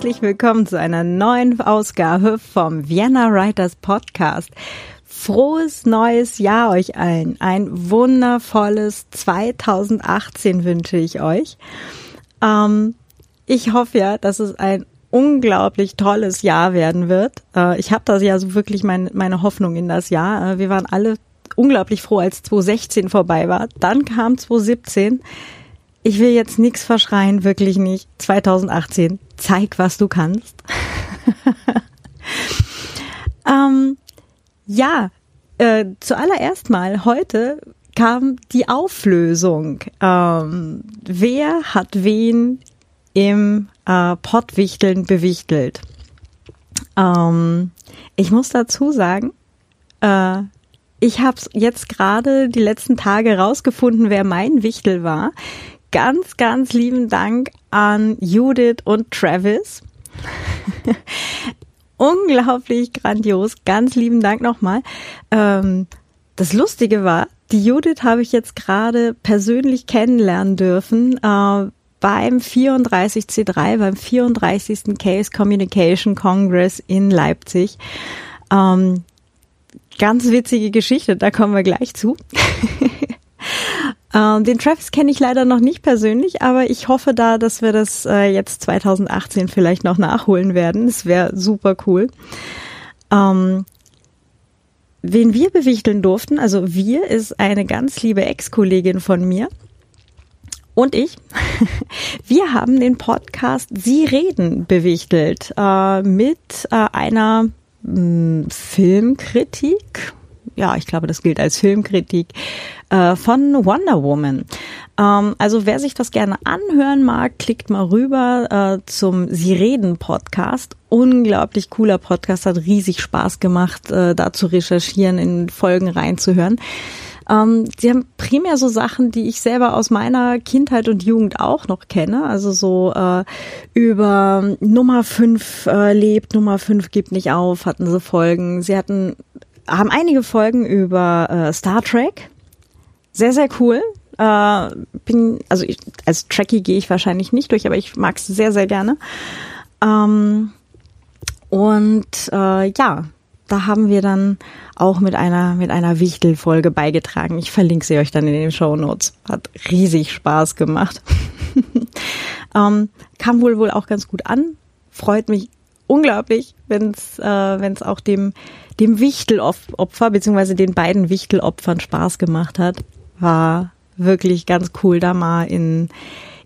Herzlich willkommen zu einer neuen Ausgabe vom Vienna Writers Podcast. Frohes neues Jahr euch allen. Ein wundervolles 2018 wünsche ich euch. Ähm, ich hoffe ja, dass es ein unglaublich tolles Jahr werden wird. Äh, ich habe da ja so wirklich mein, meine Hoffnung in das Jahr. Äh, wir waren alle unglaublich froh, als 2016 vorbei war. Dann kam 2017 ich will jetzt nichts verschreien, wirklich nicht. 2018, zeig, was du kannst. ähm, ja, äh, zuallererst mal heute kam die Auflösung. Ähm, wer hat wen im äh, Pottwichteln bewichtelt? Ähm, ich muss dazu sagen, äh, ich habe jetzt gerade die letzten Tage rausgefunden, wer mein Wichtel war ganz, ganz lieben Dank an Judith und Travis. Unglaublich grandios. Ganz lieben Dank nochmal. Ähm, das Lustige war, die Judith habe ich jetzt gerade persönlich kennenlernen dürfen äh, beim 34C3, beim 34. Case Communication Congress in Leipzig. Ähm, ganz witzige Geschichte, da kommen wir gleich zu. Ähm, den Travis kenne ich leider noch nicht persönlich, aber ich hoffe da, dass wir das äh, jetzt 2018 vielleicht noch nachholen werden. Es wäre super cool. Ähm, wen wir bewichteln durften, also wir ist eine ganz liebe Ex-Kollegin von mir und ich. Wir haben den Podcast Sie reden bewichtelt äh, mit äh, einer mh, hm, Filmkritik. Ja, ich glaube, das gilt als Filmkritik äh, von Wonder Woman. Ähm, also wer sich das gerne anhören mag, klickt mal rüber äh, zum Sie reden Podcast. Unglaublich cooler Podcast, hat riesig Spaß gemacht, äh, da zu recherchieren, in Folgen reinzuhören. Ähm, sie haben primär so Sachen, die ich selber aus meiner Kindheit und Jugend auch noch kenne. Also so äh, über Nummer 5 äh, lebt, Nummer 5 gibt nicht auf, hatten sie Folgen. Sie hatten haben einige Folgen über äh, Star Trek, sehr, sehr cool. Äh, bin, also ich, als Trekkie gehe ich wahrscheinlich nicht durch, aber ich mag es sehr, sehr gerne. Ähm, und äh, ja, da haben wir dann auch mit einer mit einer Wichtelfolge beigetragen. Ich verlinke sie euch dann in den Show Notes. Hat riesig Spaß gemacht. ähm, kam wohl wohl auch ganz gut an. Freut mich unglaublich, wenn es äh, wenn's auch dem dem Wichtelopfer beziehungsweise den beiden Wichtelopfern Spaß gemacht hat war wirklich ganz cool, da mal in,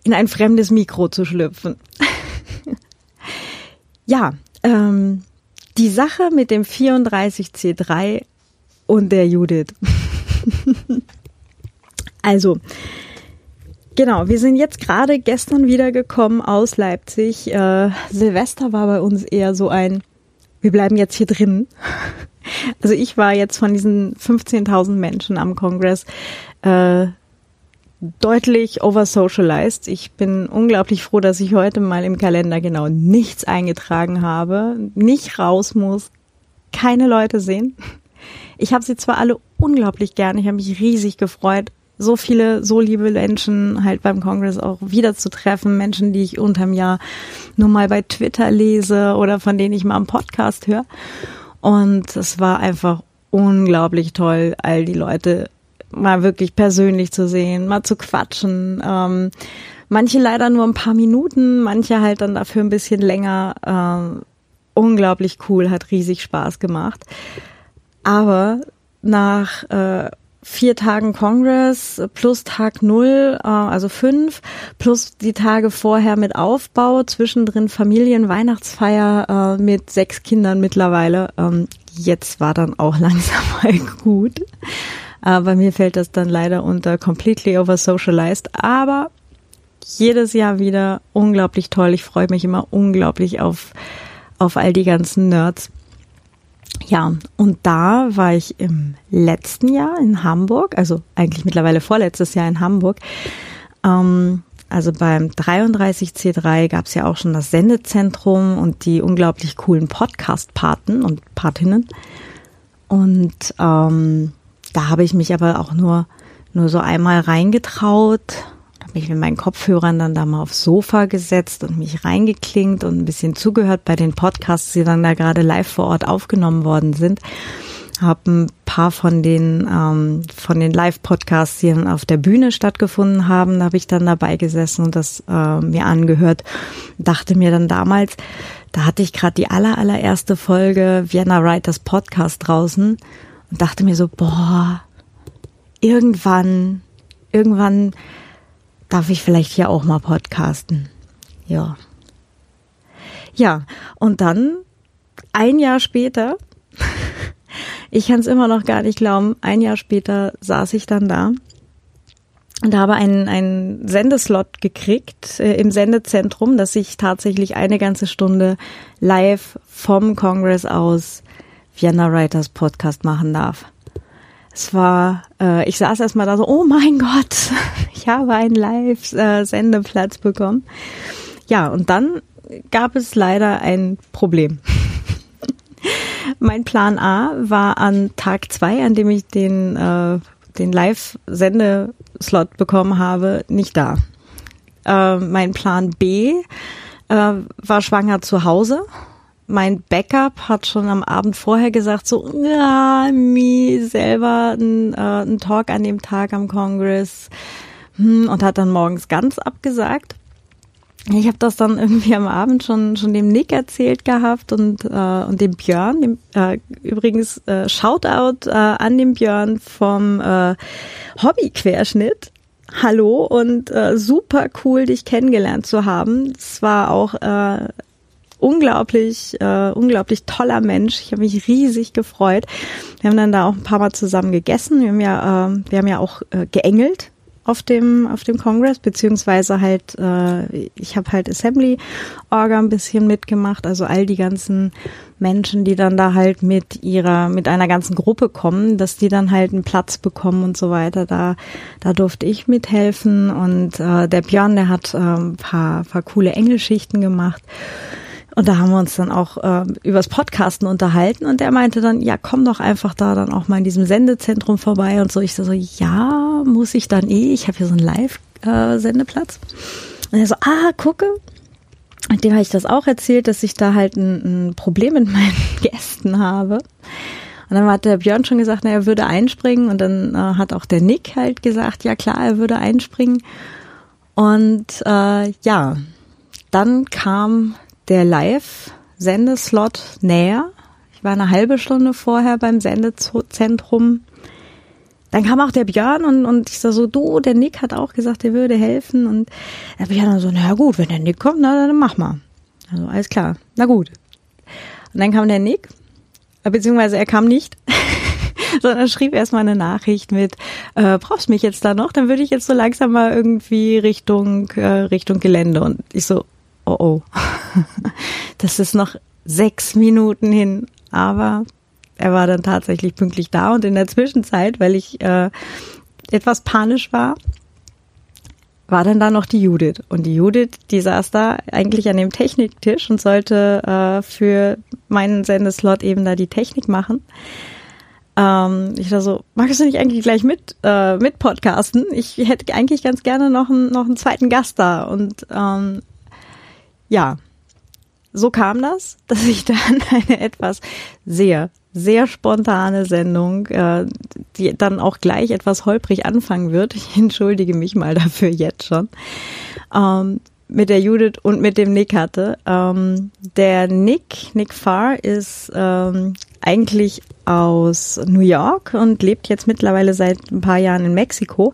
in ein fremdes Mikro zu schlüpfen. ja, ähm, die Sache mit dem 34C3 und der Judith. also, genau, wir sind jetzt gerade gestern wiedergekommen aus Leipzig. Äh, Silvester war bei uns eher so ein, wir bleiben jetzt hier drin. Also ich war jetzt von diesen 15.000 Menschen am Kongress äh, deutlich oversocialized. Ich bin unglaublich froh, dass ich heute mal im Kalender genau nichts eingetragen habe, nicht raus muss, keine Leute sehen. Ich habe sie zwar alle unglaublich gern, ich habe mich riesig gefreut, so viele, so liebe Menschen halt beim Kongress auch wiederzutreffen, Menschen, die ich unterm Jahr nur mal bei Twitter lese oder von denen ich mal am Podcast höre. Und es war einfach unglaublich toll, all die Leute mal wirklich persönlich zu sehen, mal zu quatschen. Ähm, manche leider nur ein paar Minuten, manche halt dann dafür ein bisschen länger. Ähm, unglaublich cool, hat riesig Spaß gemacht. Aber nach äh, vier Tagen Congress plus Tag null, äh, also fünf, plus die Tage vorher mit Aufbau, zwischendrin Familien, Weihnachtsfeier äh, mit sechs Kindern mittlerweile. Ähm, jetzt war dann auch langsam mal gut. Äh, bei mir fällt das dann leider unter completely over socialized, aber jedes Jahr wieder unglaublich toll. Ich freue mich immer unglaublich auf, auf all die ganzen Nerds. Ja, und da war ich im letzten Jahr in Hamburg, also eigentlich mittlerweile vorletztes Jahr in Hamburg. Ähm, also beim 33C3 gab es ja auch schon das Sendezentrum und die unglaublich coolen Podcast-Paten und Patinnen. Und ähm, da habe ich mich aber auch nur, nur so einmal reingetraut, mich mit meinen Kopfhörern dann da mal aufs Sofa gesetzt und mich reingeklingt und ein bisschen zugehört bei den Podcasts, die dann da gerade live vor Ort aufgenommen worden sind. Habe ein paar von den ähm, von den Live-Podcasts, die dann auf der Bühne stattgefunden haben, da habe ich dann dabei gesessen und das äh, mir angehört. Dachte mir dann damals, da hatte ich gerade die aller allererste Folge Vienna Writers Podcast draußen und dachte mir so, boah, irgendwann, irgendwann darf ich vielleicht hier auch mal podcasten. Ja. Ja, und dann ein Jahr später, ich kann es immer noch gar nicht glauben, ein Jahr später saß ich dann da und habe einen, einen Sendeslot gekriegt äh, im Sendezentrum, dass ich tatsächlich eine ganze Stunde live vom Kongress aus Vienna Writers Podcast machen darf. Es war, äh, ich saß erstmal da so, oh mein Gott, ich habe einen Live-Sendeplatz bekommen. Ja, und dann gab es leider ein Problem. mein Plan A war an Tag zwei, an dem ich den, äh, den Live-Sendeslot bekommen habe, nicht da. Äh, mein Plan B äh, war schwanger zu Hause mein Backup hat schon am Abend vorher gesagt, so, ja, mir selber ein, äh, ein Talk an dem Tag am Congress hm, und hat dann morgens ganz abgesagt. Ich habe das dann irgendwie am Abend schon schon dem Nick erzählt gehabt und äh, und dem Björn. Dem, äh, übrigens äh, Shoutout äh, an den Björn vom äh, Hobbyquerschnitt. Hallo und äh, super cool, dich kennengelernt zu haben. Es war auch äh, unglaublich, äh, unglaublich toller Mensch. Ich habe mich riesig gefreut. Wir haben dann da auch ein paar Mal zusammen gegessen. Wir haben ja, äh, wir haben ja auch äh, geengelt auf dem auf dem Kongress beziehungsweise halt äh, ich habe halt Assembly Orga ein bisschen mitgemacht also all die ganzen Menschen die dann da halt mit ihrer mit einer ganzen Gruppe kommen dass die dann halt einen Platz bekommen und so weiter da da durfte ich mithelfen und äh, der Björn der hat äh, ein paar paar coole Engelschichten gemacht und da haben wir uns dann auch äh, übers Podcasten unterhalten und der meinte dann, ja, komm doch einfach da dann auch mal in diesem Sendezentrum vorbei und so. Ich so, ja, muss ich dann eh, ich habe hier so einen Live-Sendeplatz. Äh, und er so, ah, gucke. Und dem habe ich das auch erzählt, dass ich da halt ein, ein Problem mit meinen Gästen habe. Und dann hat der Björn schon gesagt, na, er würde einspringen. Und dann äh, hat auch der Nick halt gesagt, ja klar, er würde einspringen. Und äh, ja, dann kam der Live-Sendeslot näher. Ich war eine halbe Stunde vorher beim Sendezentrum. Dann kam auch der Björn und, und ich sag so, du, der Nick hat auch gesagt, er würde helfen. Und der Björn dann so, na gut, wenn der Nick kommt, na, dann mach mal. Also alles klar, na gut. Und dann kam der Nick, beziehungsweise er kam nicht, sondern schrieb erstmal eine Nachricht mit, äh, brauchst mich jetzt da noch? Dann würde ich jetzt so langsam mal irgendwie Richtung, äh, Richtung Gelände. Und ich so, oh oh, das ist noch sechs Minuten hin. Aber er war dann tatsächlich pünktlich da und in der Zwischenzeit, weil ich äh, etwas panisch war, war dann da noch die Judith. Und die Judith, die saß da eigentlich an dem Techniktisch und sollte äh, für meinen Sendeslot eben da die Technik machen. Ähm, ich war so, magst du nicht eigentlich gleich mit, äh, mit podcasten? Ich hätte eigentlich ganz gerne noch, einen noch einen zweiten Gast da. Und ähm, ja, so kam das, dass ich dann eine etwas sehr, sehr spontane Sendung, äh, die dann auch gleich etwas holprig anfangen wird. Ich entschuldige mich mal dafür jetzt schon. Ähm, mit der Judith und mit dem Nick hatte. Ähm, der Nick, Nick Farr, ist ähm, eigentlich aus New York und lebt jetzt mittlerweile seit ein paar Jahren in Mexiko.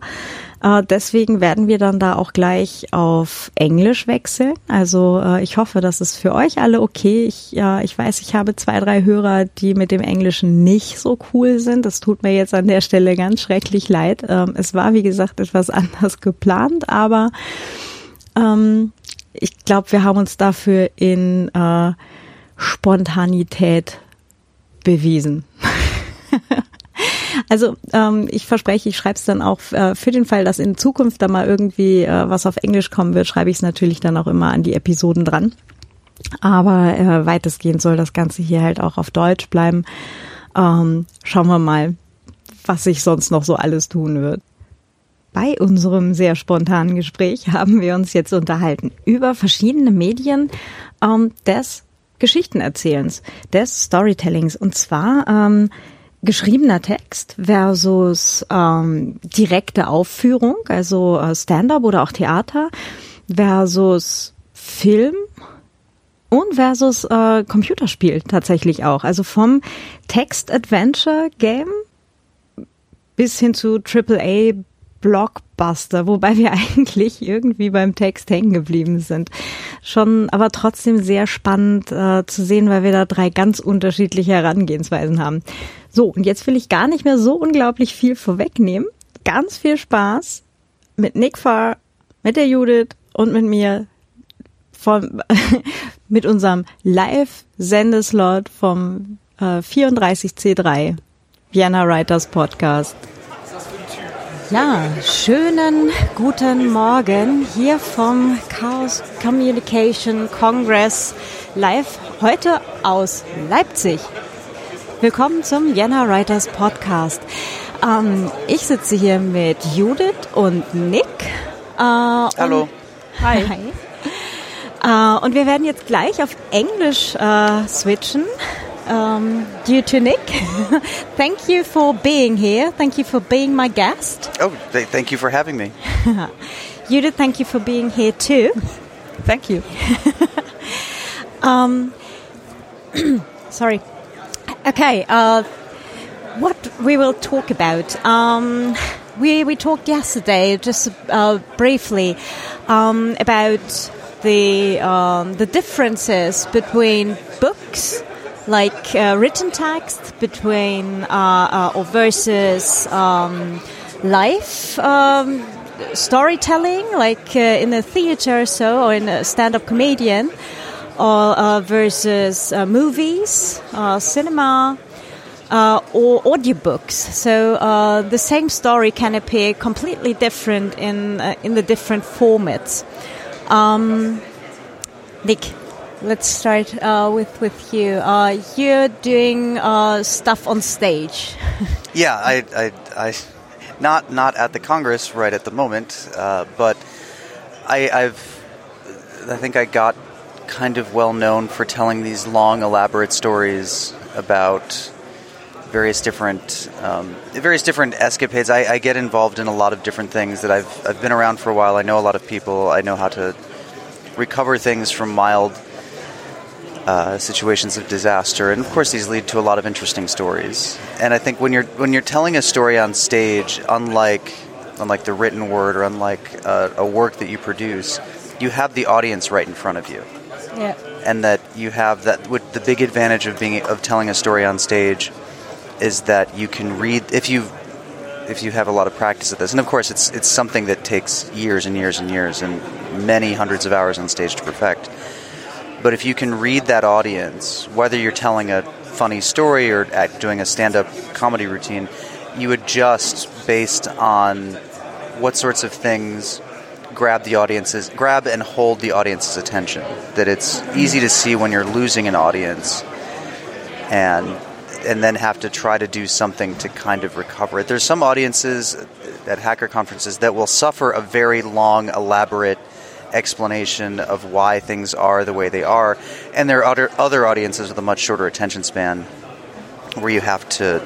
Äh, deswegen werden wir dann da auch gleich auf Englisch wechseln. Also äh, ich hoffe, das ist für euch alle okay. Ich, äh, ich weiß, ich habe zwei, drei Hörer, die mit dem Englischen nicht so cool sind. Das tut mir jetzt an der Stelle ganz schrecklich leid. Ähm, es war, wie gesagt, etwas anders geplant, aber ähm, ich glaube, wir haben uns dafür in äh, Spontanität bewiesen. Also ähm, ich verspreche, ich schreibe es dann auch äh, für den Fall, dass in Zukunft da mal irgendwie äh, was auf Englisch kommen wird, schreibe ich es natürlich dann auch immer an die Episoden dran. Aber äh, weitestgehend soll das Ganze hier halt auch auf Deutsch bleiben. Ähm, schauen wir mal, was sich sonst noch so alles tun wird. bei unserem sehr spontanen Gespräch haben wir uns jetzt unterhalten über verschiedene Medien ähm, des Geschichtenerzählens, des Storytellings. Und zwar ähm, geschriebener Text versus ähm, direkte Aufführung, also äh, Stand-up oder auch Theater, versus Film und versus äh, Computerspiel tatsächlich auch. Also vom Text-Adventure-Game bis hin zu AAA Blockbuster, wobei wir eigentlich irgendwie beim Text hängen geblieben sind. Schon, aber trotzdem sehr spannend äh, zu sehen, weil wir da drei ganz unterschiedliche Herangehensweisen haben. So, und jetzt will ich gar nicht mehr so unglaublich viel vorwegnehmen. Ganz viel Spaß mit Nick Farr, mit der Judith und mit mir vom, mit unserem Live-Sendeslot vom äh, 34C3 Vienna Writers Podcast. Ja, schönen guten Morgen hier vom Chaos Communication Congress live heute aus Leipzig. Willkommen zum Vienna Writers Podcast. Ähm, ich sitze hier mit Judith und Nick. Äh, Hallo. Und, hi. hi. Äh, und wir werden jetzt gleich auf Englisch äh, switchen um, due to Nick. thank you for being here. Thank you for being my guest. Oh, th thank you for having me. Judith, thank you for being here too. thank you. um, sorry. Okay, uh, what we will talk about. Um, we, we talked yesterday, just uh, briefly, um, about the, um, the differences between books like uh, written text between uh, uh, or versus um, um, storytelling, like uh, in a theater, or so or in a stand-up comedian, or uh, versus uh, movies, cinema. or audiobooks, so the same story can appear completely different in in the different formats. Um, Nick, let's start uh, with with you. Uh, you're doing uh, stuff on stage. yeah, I, I, I, not not at the Congress right at the moment, uh, but I, I've, I think I got kind of well known for telling these long, elaborate stories about various different um, various different escapades. I, I get involved in a lot of different things that I've I've been around for a while. I know a lot of people. I know how to recover things from mild uh, situations of disaster, and of course these lead to a lot of interesting stories. And I think when you're when you're telling a story on stage, unlike unlike the written word or unlike uh, a work that you produce, you have the audience right in front of you. Yeah. And that you have that. With the big advantage of being of telling a story on stage is that you can read if you if you have a lot of practice at this. And of course, it's it's something that takes years and years and years and many hundreds of hours on stage to perfect but if you can read that audience, whether you're telling a funny story or doing a stand up comedy routine, you adjust based on what sorts of things grab the audience's grab and hold the audience's attention. That it's easy to see when you're losing an audience and and then have to try to do something to kind of recover it. There's some audiences at hacker conferences that will suffer a very long, elaborate explanation of why things are the way they are. And there are other, other audiences with a much shorter attention span where you have to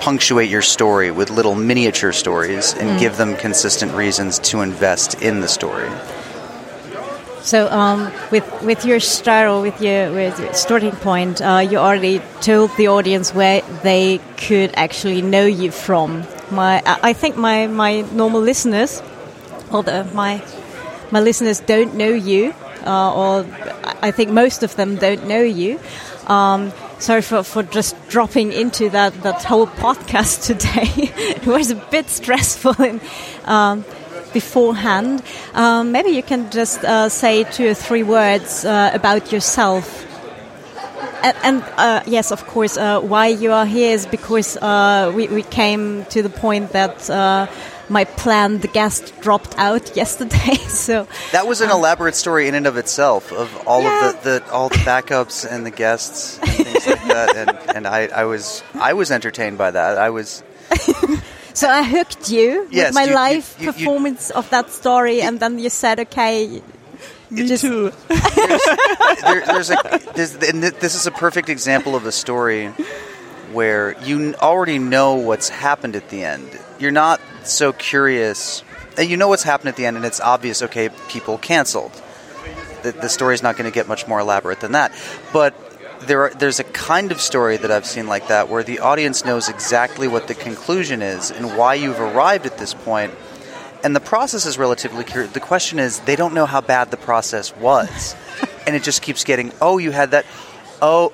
punctuate your story with little miniature stories and mm. give them consistent reasons to invest in the story. So, um, with with your style, with your, with your starting point, uh, you already told the audience where they could actually know you from. My, I think my my normal listeners, or the, my my listeners don't know you, uh, or I think most of them don't know you. Um, sorry for, for just dropping into that, that whole podcast today. it was a bit stressful in, um, beforehand. Um, maybe you can just uh, say two or three words uh, about yourself. And, and uh, yes, of course, uh, why you are here is because uh, we, we came to the point that uh, my planned guest dropped out yesterday. So that was an um, elaborate story in and of itself of all yeah. of the, the, all the backups and the guests and things like that. And, and I, I was I was entertained by that. I was. So I hooked you Yes, with my you- you- live you- you- performance of that story, and then you said, "Okay, Me just- too. there, there's a there's, and this is a perfect example of a story where you already know what's happened at the end. You're not so curious, and you know what's happened at the end, and it's obvious. Okay, people canceled. The, the story's not going to get much more elaborate than that, but. There are, there's a kind of story that I've seen like that where the audience knows exactly what the conclusion is and why you've arrived at this point, and the process is relatively clear. The question is, they don't know how bad the process was, and it just keeps getting. Oh, you had that. Oh,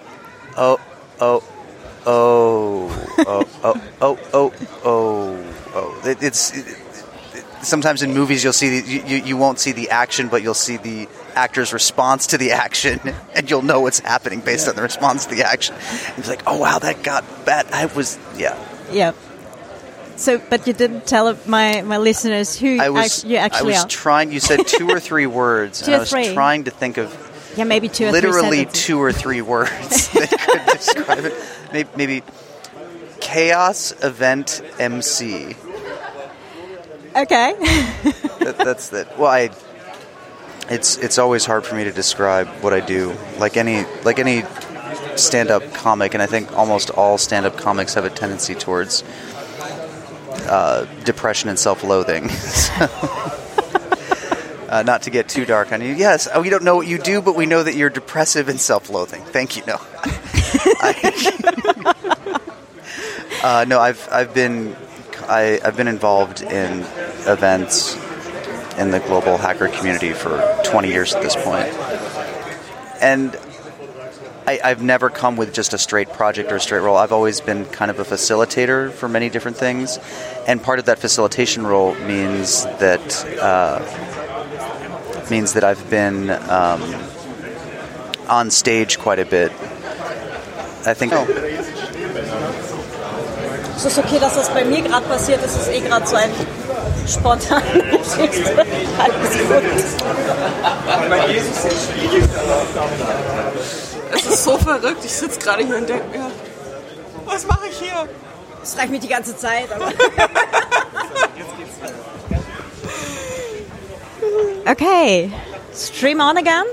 oh, oh, oh, oh, oh, oh, oh, oh, oh. It, it's it, it- sometimes in movies you'll see the, you, you won't see the action, but you'll see the actor's response to the action, and you'll know what's happening based on the response to the action. It's like, oh wow, that got bad. I was yeah. yeah." So, but you didn't tell my my listeners who I was act- you actually I was are. trying. You said two or three words, Two and I was three. trying to think of yeah, maybe two or literally two or three words that could describe it. Maybe, maybe chaos event MC. Okay. That, that's that. Well, I. It's it's always hard for me to describe what I do. Like any like any stand-up comic, and I think almost all stand-up comics have a tendency towards uh, depression and self-loathing. So, uh, not to get too dark on you. Yes, uh, we don't know what you do, but we know that you're depressive and self-loathing. Thank you. No. Uh, no, I've I've been I, I've been involved in events in the global hacker community for 20 years at this point. point, and I, I've never come with just a straight project or a straight role. I've always been kind of a facilitator for many different things, and part of that facilitation role means that uh, means that I've been um, on stage quite a bit. I think. Es ist okay, dass das bei mir gerade passiert. Es ist eh gerade so ein spontane Geschichte. Alles gut. Es ist so verrückt. Ich sitze gerade hier und denke mir, was mache ich hier? Das reicht mir die ganze Zeit. okay, stream on again.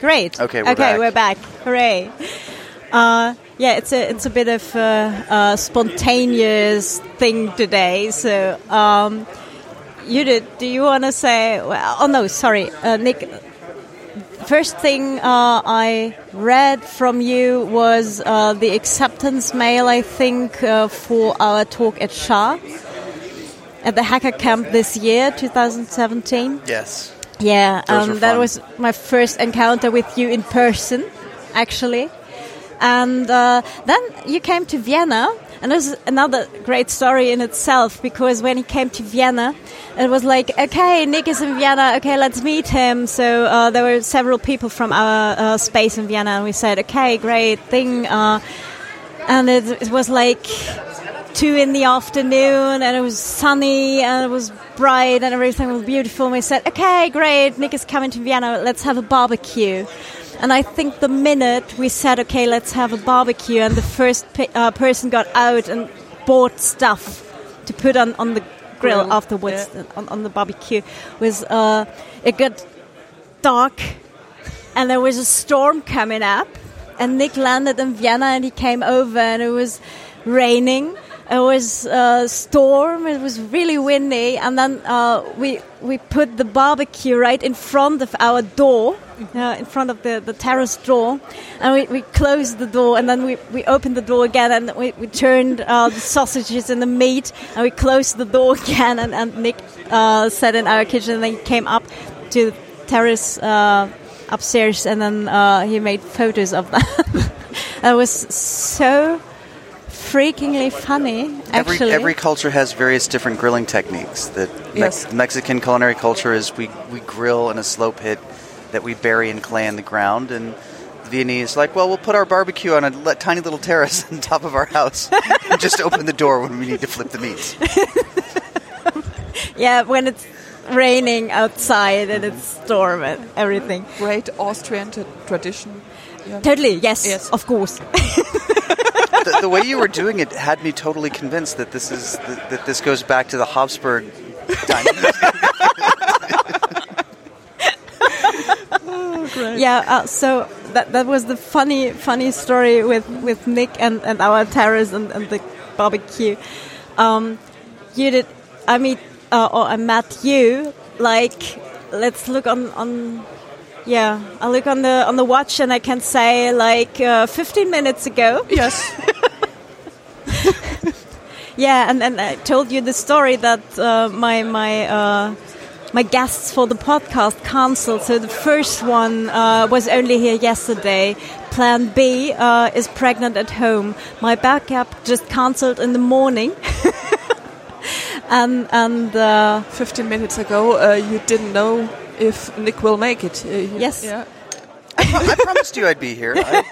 Great. Okay, we're okay, back. we're back. Hooray! Uh, yeah, it's a it's a bit of a, a spontaneous thing today. So, um, you did. Do you want to say? Well, oh no, sorry, uh, Nick. First thing uh, I read from you was uh, the acceptance mail, I think, uh, for our talk at SHA at the Hacker Camp this year, 2017. Yes. Yeah, um, that was my first encounter with you in person, actually. And uh, then you came to Vienna, and this is another great story in itself because when he came to Vienna, it was like, okay, Nick is in Vienna, okay, let's meet him. So uh, there were several people from our uh, space in Vienna, and we said, okay, great thing. Uh, and it, it was like two in the afternoon and it was sunny and it was bright and everything was beautiful. And we said okay great nick is coming to vienna. Let's have a barbecue. And i think the minute we said okay let's have a barbecue and the first pe- uh, person got out and bought stuff to put on, on the grill afterwards on, on the barbecue was uh, it got dark and there was a storm coming up and Nick landed in Vienna and he came over and it was raining it was a storm. It was really windy. And then uh, we we put the barbecue right in front of our door uh, in front of the, the terrace door. And we, we closed the door. And then we, we opened the door again. And we, we turned uh, the sausages and the meat. And we closed the door again. And, and Nick uh, sat in our kitchen. And then he came up to the terrace uh, upstairs. And then uh, he made photos of that. it was so freakingly funny, Every, actually. every culture has various different grilling techniques. The Mex- Yes. Mexican culinary culture is we, we grill in a slow pit that we bury in clay in the ground, and the Viennese like, well, we'll put our barbecue on a le- tiny little terrace on top of our house and just open the door when we need to flip the meats. yeah, when it's raining outside and it's storm and everything. Great Austrian t- tradition. Yeah. Totally, yes, Yes. of course. the, the way you were doing it had me totally convinced that this is that, that this goes back to the Habsburg dynasty. Yeah, uh, so that that was the funny funny story with, with Nick and, and our terrace and, and the barbecue. Um, you did, I mean, uh, or I met you. Like, let's look on on. Yeah, I look on the on the watch and I can say like uh, 15 minutes ago. Yes. Yeah, and, and I told you the story that uh, my my uh, my guests for the podcast cancelled. So the first one uh, was only here yesterday. Plan B uh, is pregnant at home. My backup just cancelled in the morning. and and uh, 15 minutes ago, uh, you didn't know if Nick will make it. Uh, Yes. Yeah. I promised you I'd be here. I,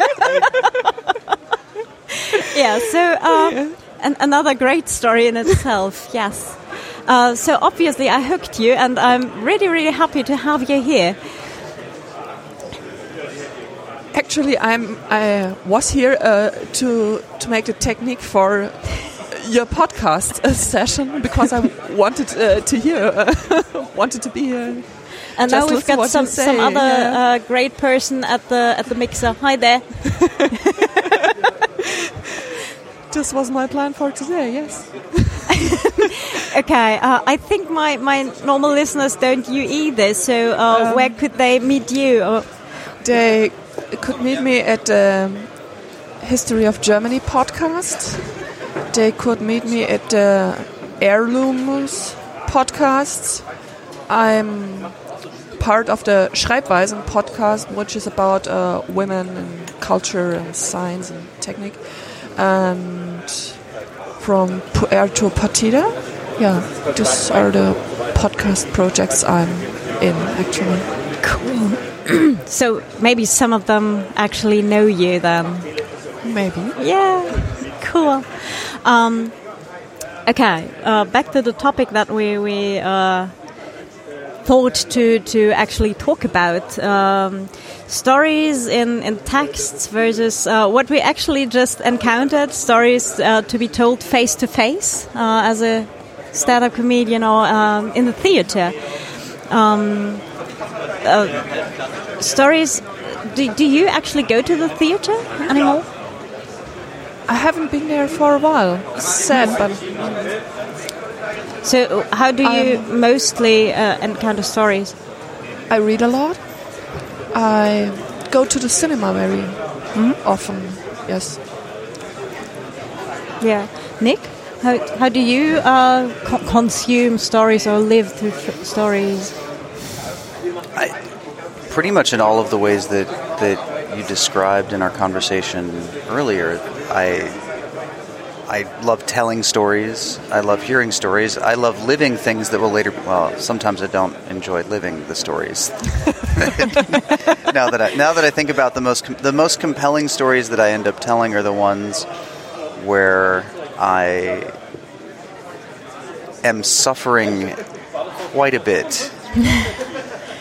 yeah, so uh, an, another great story in itself. yes. Uh, so obviously I hooked you, and I'm really really happy to have you here. Actually, I'm. I was here uh, to to make the technique for your podcast uh, session because I wanted uh, to hear, uh, wanted to be here. And Just now we've got some, some other yeah. uh, great person at the at the mixer. Hi there. This was my plan for today. Yes. Okay, uh, I think my, my normal listeners don't you either. So uh, where could they meet you? Or, They could meet me at the History of Germany podcast. They could meet me at the Heirlooms podcast. I'm part of the Schreibweisen podcast, which is about uh, women and culture and science and technique. And from Puerto Partida, yeah, these are the podcast projects I'm in actually. Cool. so maybe some of them actually know you then. Maybe. Yeah, cool. Um, okay, uh, back to the topic that we we uh, thought to to actually talk about. Um, stories in, in texts versus uh, what we actually just encountered. Stories uh, to be told face to face as a stand-up comedian or um, in the theater. Um, uh, stories. Do, do you actually go to the theater anymore? I haven't been there for a while. Sad, but So, how do you mostly uh, encounter stories? I read a lot. I go to the cinema very often. Yes. Yeah, Nick, how how do you uh, co- consume stories or live through f- stories? I, pretty much in all of the ways that that you described in our conversation earlier. I I love telling stories. I love hearing stories. I love living things that will later. Well, sometimes I don't enjoy living the stories. now that I now that I think about the most com- the most compelling stories that I end up telling are the ones where I am suffering quite a bit.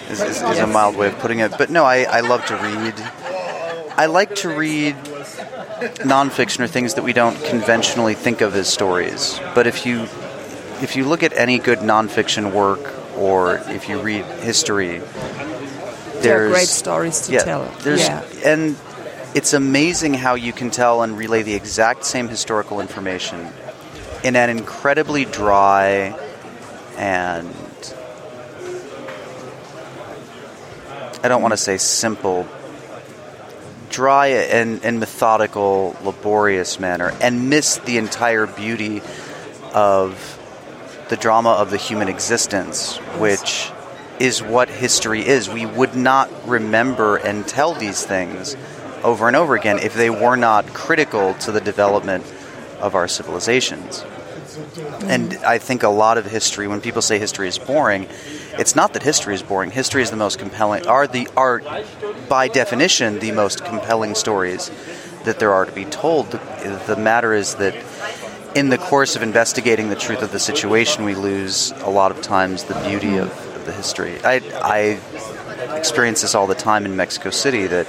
is, is, is a mild way of putting it. But no, I, I love to read. I like to read nonfiction or things that we don't conventionally think of as stories. But if you if you look at any good nonfiction work or if you read history, There are great stories to yeah, tell. There's yeah. and it's amazing how you can tell and relay the exact same historical information in an incredibly dry and I don't want to say simple, dry and, and methodical, laborious manner, and miss the entire beauty of the drama of the human existence, which is what history is. We would not remember and tell these things over and over again if they were not critical to the development of our civilizations. And I think a lot of history, when people say history is boring, it's not that history is boring. History is the most compelling, are the are by definition the most compelling stories that there are to be told. The, the matter is that in the course of investigating the truth of the situation, we lose a lot of times the beauty of, of the history. I, I experience this all the time in Mexico City that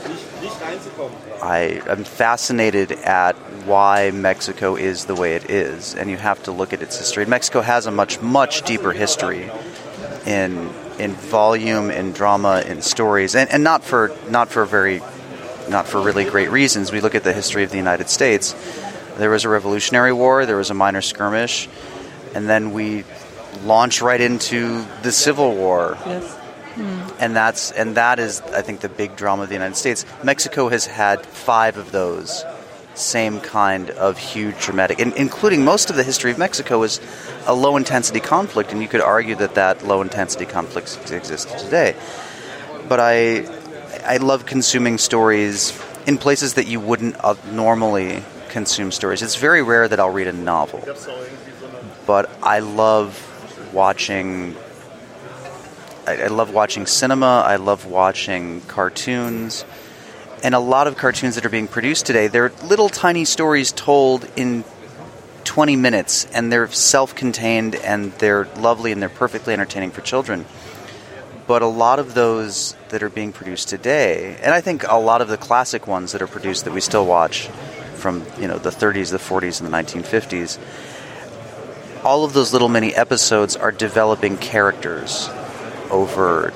I am fascinated at why Mexico is the way it is, and you have to look at its history. Mexico has a much much deeper history in in volume, in drama, in stories, and, and not for not for very not for really great reasons. We look at the history of the United States. There was a Revolutionary War, there was a minor skirmish, and then we launch right into the Civil War. Yes. Hmm. And that's and that is I think the big drama of the United States. Mexico has had five of those same kind of huge dramatic, in, including most of the history of Mexico is a low intensity conflict, and you could argue that that low intensity conflict exists today. But I I love consuming stories in places that you wouldn't normally consume stories. It's very rare that I'll read a novel, but I love watching. I love watching cinema. I love watching cartoons, and a lot of cartoons that are being produced today. They're little tiny stories told in 20 minutes, and they're self-contained, and they're lovely, and they're perfectly entertaining for children but a lot of those that are being produced today, and I think a lot of the classic ones that are produced that we still watch from you know the 30s, the 40s, and the 1950s, all of those little mini episodes are developing characters over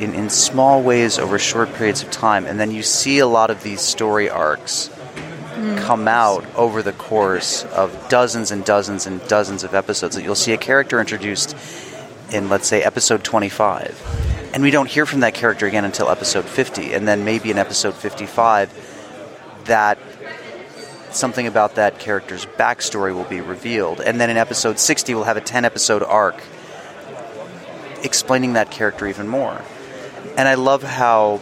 in, in small ways over short periods of time, and then you see a lot of these story arcs hmm. come out over the course of dozens and dozens and dozens of episodes. That you'll see a character introduced in, let's say, episode 25 and we don't hear from that character again until episode 50 and then maybe in episode 55 that something about that character's backstory will be revealed. And then in episode 60 we'll have a 10 episode arc explaining that character even more and i love how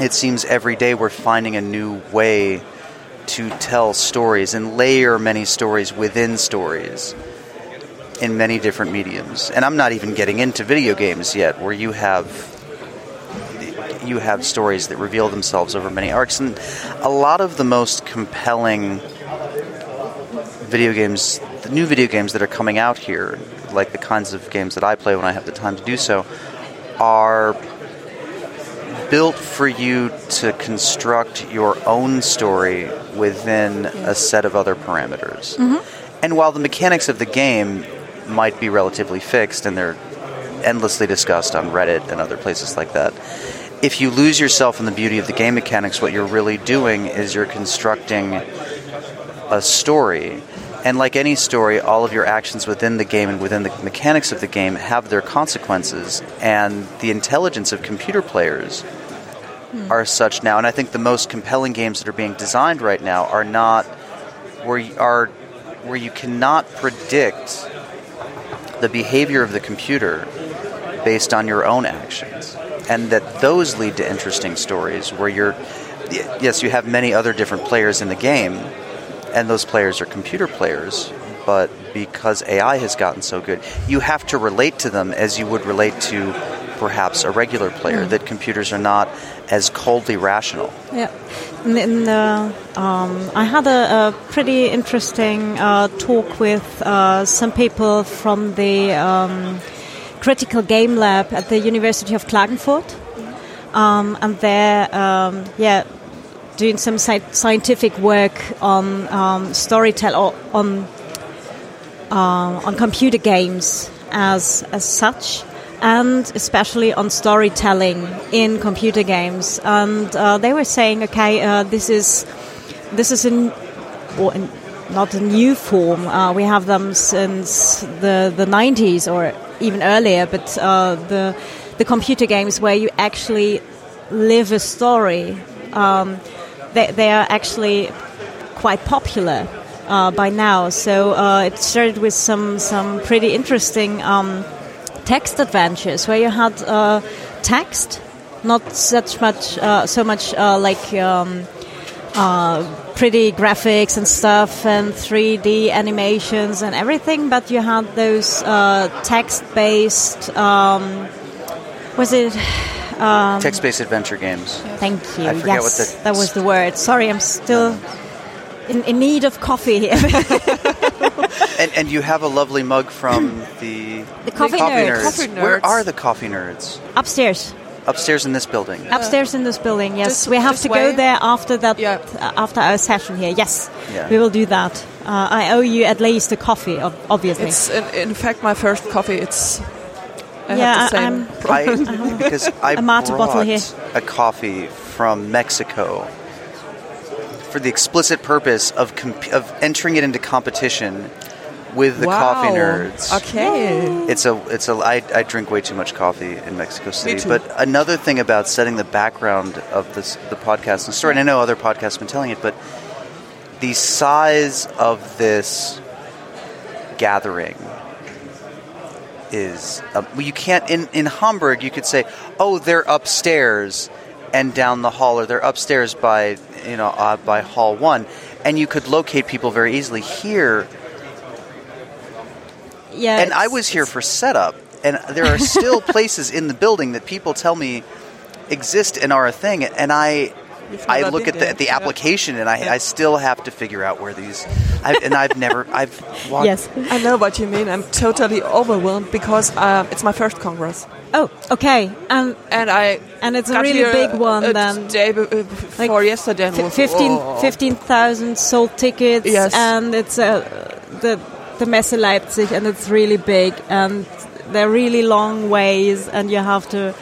it seems every day we're finding a new way to tell stories and layer many stories within stories in many different mediums. And I'm not even getting into video games yet, where you have you have stories that reveal themselves over many arcs, and a lot of the most compelling video games, the new video games that are coming out here, like the kinds of games that I play when I have the time to do so, are built for you to construct your own story within a set of other parameters. Mm-hmm. And while the mechanics of the game might be relatively fixed and they're endlessly discussed on Reddit and other places like that. If you lose yourself in the beauty of the game mechanics, what you're really doing is you're constructing a story. And like any story, all of your actions within the game and within the mechanics of the game have their consequences. And the intelligence of computer players Hmm. are such now. And I think the most compelling games that are being designed right now are not where you, are where you cannot predict the behavior of the computer based on your own actions. And that those lead to interesting stories where you're, yes, you have many other different players in the game, and those players are computer players, but because AI has gotten so good, you have to relate to them as you would relate to perhaps a regular player, that computers are not as coldly rational. Yeah, in, the, um, I had a, a pretty interesting uh, talk with uh, some people from the um, Critical Game Lab at the University of Klagenfurt, um, and they're um, yeah doing some sci- scientific work on um, storytelling on uh, on computer games as as such and especially on storytelling in computer games. And uh, they were saying, okay, uh, this is this is not a new form. Uh, we have them since the the 90s or even earlier. But uh, the the computer games where you actually live a story, um, they they are actually quite popular. Uh, by now, so uh, it started with some some pretty interesting um, text adventures where you had uh, text, not such much, uh, so much uh, like um, uh, pretty graphics and stuff and 3D animations and everything, but you had those uh, text-based. Um, was it? Um, Text-based adventure games. Thank you. I forget yes, what the- that was the word. Sorry, I'm still in, in need of coffee here. And, and you have a lovely mug from the, The Coffee Nerds. Coffee Where are the coffee nerds? Upstairs. upstairs in this building. Upstairs in this building, yes. This- we have to way? go there after that, Yeah. uh, after our session here. Yes, Yeah. we will do that. Uh, I owe you at least a coffee, obviously. It's in, in fact my first coffee. It's I Yeah, have the I- same. I'm- I, because I A brought bottle here. a coffee from Mexico for the explicit purpose of comp- of entering it into competition with the wow. coffee nerds. Okay. It's a it's a I, I drink way too much coffee in Mexico City. too. But another thing about setting the background of this the podcast and story, and I know other podcasts have been telling it, but the size of this gathering is uh, well, you can't in in Hamburg you could say oh they're upstairs and down the hall or they're upstairs by you know uh, by hall one and you could locate people very easily here yeah, and I was here for setup, and there are still places in the building that people tell me exist and are a thing, and I. I look at the, at the application and I, Yeah. I still have to figure out where these I, and I've never I've walked Yes. I know what you mean. I'm totally overwhelmed because um, it's my first congress, Oh, okay. Um, and I and it's a really big one a then. day uh, before yesterday. and F- was- 15 oh. 15,000 sold tickets Yes. and it's uh, the the Messe Leipzig and it's really big and they're really long ways and you have to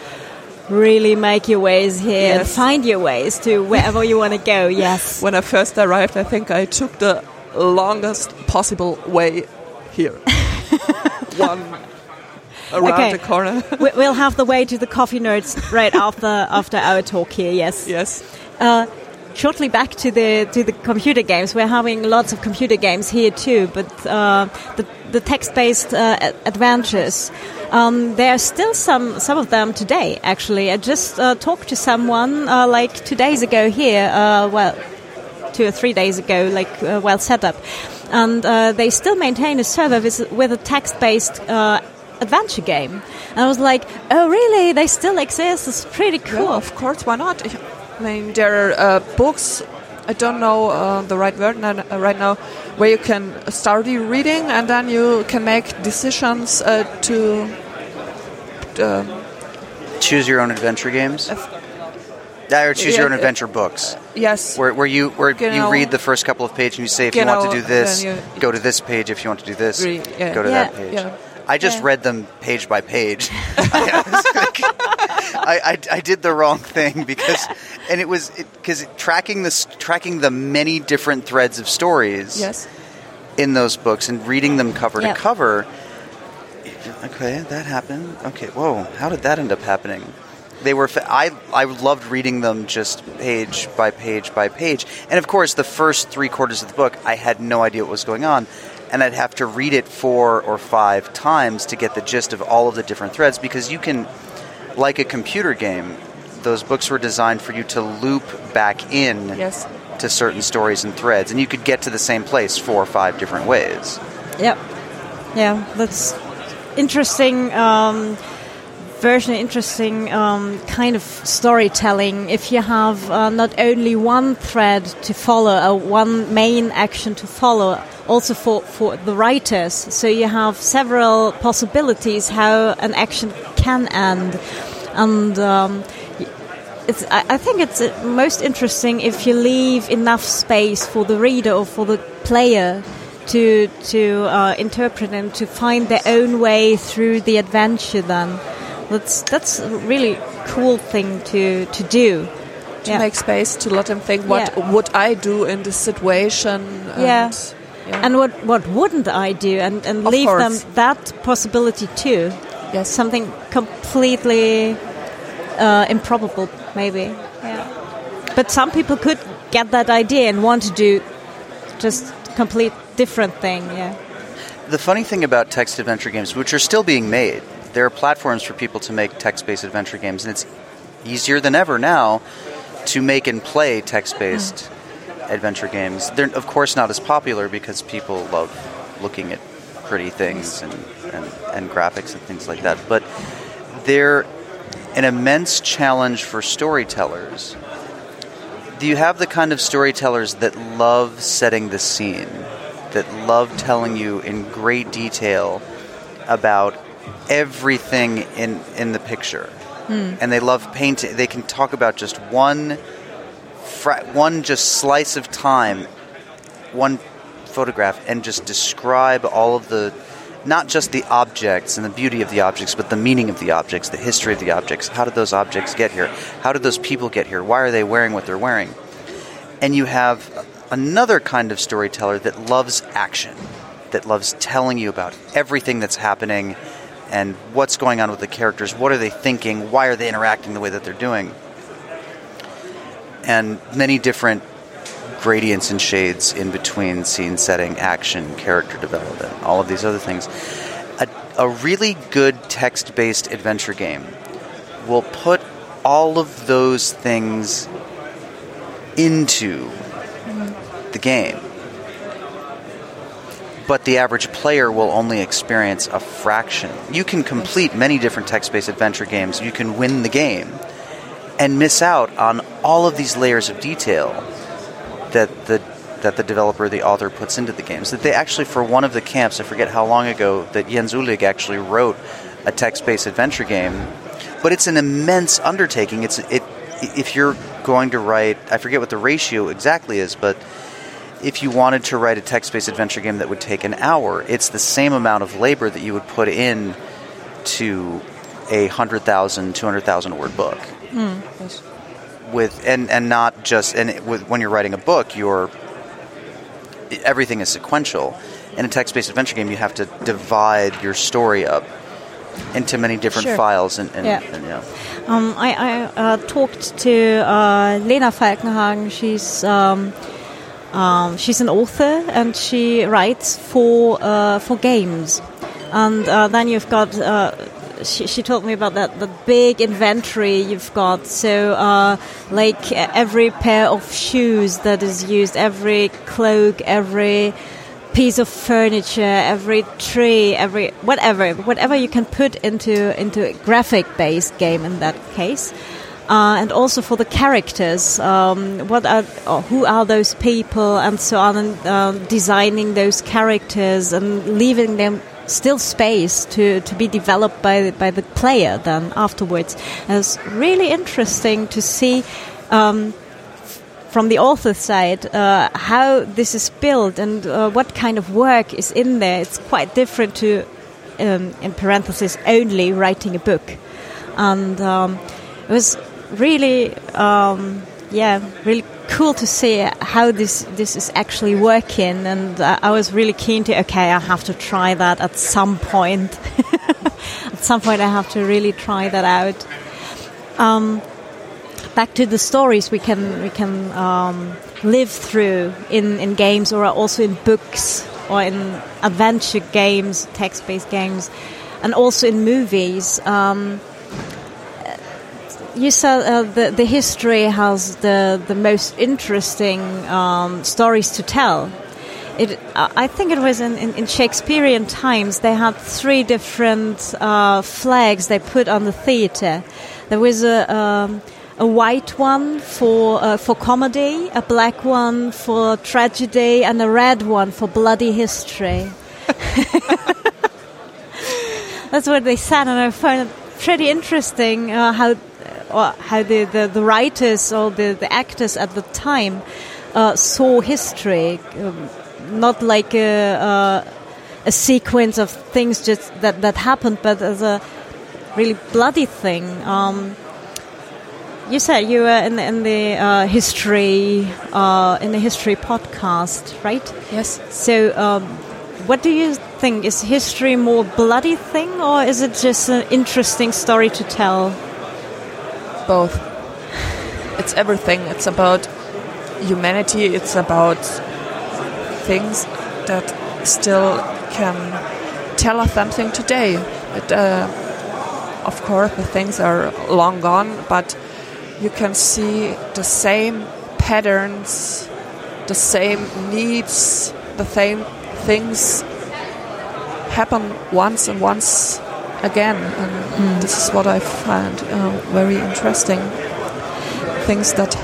really make your ways here and find your ways to wherever you want to go yes When I first arrived, I think I took the longest possible way here. One around Okay. the corner. We- we'll have the way to the coffee nerds right after after our talk here yes yes. Uh, shortly back to the to the computer games. We're having lots of computer games here too, but uh, the the text-based uh, adventures. Um, there are still some some of them today. Actually, I just uh, talked to someone uh, like two days ago here. Uh, well, two or three days ago, like uh, well set up, and uh, they still maintain a server with, with a text-based. Uh, Adventure game, and I was like, "Oh, really? They still exist? It's pretty cool." Yeah, of course, why not? I mean, there are uh, books. I don't know uh, the right word uh, right now, where you can start your reading and then you can make decisions uh, to. Uh, choose your own adventure games yeah, or choose Yeah, your own uh, adventure books yes. where, where you where you Genau. read the first couple of pages and you say if you want to do this you- go to this page if you want to do this Re- yeah. go to Yeah. that page Yeah. I just Yeah. read them page by page. I, I, I, did the wrong thing because, and it was because tracking this tracking the many different threads of stories Yes. in those books and reading them cover Yeah. to cover. Okay, that happened. Okay, whoa, how did that end up happening? They were. fa- I I loved reading them just page by page by page, and of course, the first three quarters of the book, I had no idea what was going on, and I'd have to read it four or five times to get the gist of all of the different threads because you can, like a computer game, those books were designed for you to loop back in Yes. to certain stories and threads, and you could get to the same place four or five different ways. Yep. Yeah, that's interesting um, version, interesting um, kind of storytelling. If you have uh, not only one thread to follow, uh, one main action to follow, also for, for the writers, so you have several possibilities how an action can end, and. Um, I I think it's uh, most interesting if you leave enough space for the reader or for the player to to uh, interpret and to find their own way through the adventure. Then that's that's a really cool thing to to do. To Yeah. make space to let them think, what Yeah. would I do in this situation? And, Yeah. yeah. And what what wouldn't I do? And and Of leave course. them that possibility too. Yes. Something completely uh, improbable, maybe. Yeah. But some people could get that idea and want to do just complete different thing. Yeah. The funny thing about text adventure games, which are still being made, there are platforms for people to make text based adventure games, and it's easier than ever now to make and play text based mm. adventure games. They're, of course, not as popular because people love looking at pretty things and, and, and graphics and things like that. But they're an immense challenge for storytellers. Do you have the kind of storytellers that love setting the scene, that love telling you in great detail about everything in, in the picture? Hmm. and they love painting. They can talk about just one, fra- one just slice of time, one photograph, and just describe all of the, not just the objects and the beauty of the objects, but the meaning of the objects, the history of the objects. How did those objects get here? How did those people get here? Why are they wearing what they're wearing? And you have another kind of storyteller that loves action, that loves telling you about everything that's happening and what's going on with the characters. What are they thinking? Why are they interacting the way that they're doing? And many different gradients and shades in between scene setting, action, character development, all of these other things. A, a really good text based adventure game will put all of those things into the game. But the average player will only experience a fraction. You can complete many different text based adventure games, you can win the game, and miss out on all of these layers of detail that the that the developer, the author, puts into the games. That they actually, for one of the camps, I forget how long ago, that Jens Uhlig actually wrote a text-based adventure game, but it's an immense undertaking. It's it if you're going to write, I forget what the ratio exactly is, but if you wanted to write a text-based adventure game that would take an hour, it's the same amount of labor that you would put in to a 100,000, 200,000 word book. Yes. With and and not just and with, when you're writing a book, you're everything is sequential. In a text-based adventure game, you have to divide your story up into many different Sure. files and, and, Yeah. and yeah. Um, I, I uh, talked to uh, Lena Falkenhagen. She's um, um, she's an author and she writes for uh, for games. And uh, then you've got. Uh, she, she told me about that the big inventory you've got. So, uh, like every pair of shoes that is used, every cloak, every piece of furniture, every tree, every whatever, whatever you can put into into a graphic-based game in that case. Uh, and also for the characters, um, what are who are those people, and so on, and uh, designing those characters and leaving them still space to, to be developed by by the player then afterwards. And it's really interesting to see um, from the author's side uh, how this is built and uh, what kind of work is in there. It's quite different to, um, in parentheses, only writing a book. And um, it was really, um, yeah, really cool to see how this this is actually working. And uh, I was really keen to, okay, I have to try that at some point. at some point, I have to really try that out. Um, back to the stories we can we can um, live through in, in games or also in books or in adventure games, text-based games, and also in movies. Um, you said uh, the the history has the the most interesting um, stories to tell. It, I think it was in, in, in Shakespearean times. They had three different uh, flags they put on the theatre. There was a um, a white one for uh, for comedy, a black one for tragedy, and a red one for bloody history. That's what they said, and I found it pretty interesting uh, how or how the, the, the writers or the, the actors at the time uh, saw history, um, not like a, uh, a sequence of things just that, that happened, but as a really bloody thing. Um, you said you were in the, in the uh, history uh, in the history podcast, right? Yes. So, um, what do you think? Is history more bloody thing, or is it just an interesting story to tell? Both. It's everything. It's about humanity. It's about things that still can tell us something today. It, uh, of course, the things are long gone, but you can see the same patterns, the same needs, the same things happen once and once again. And this is what I find uh, very interesting. Things that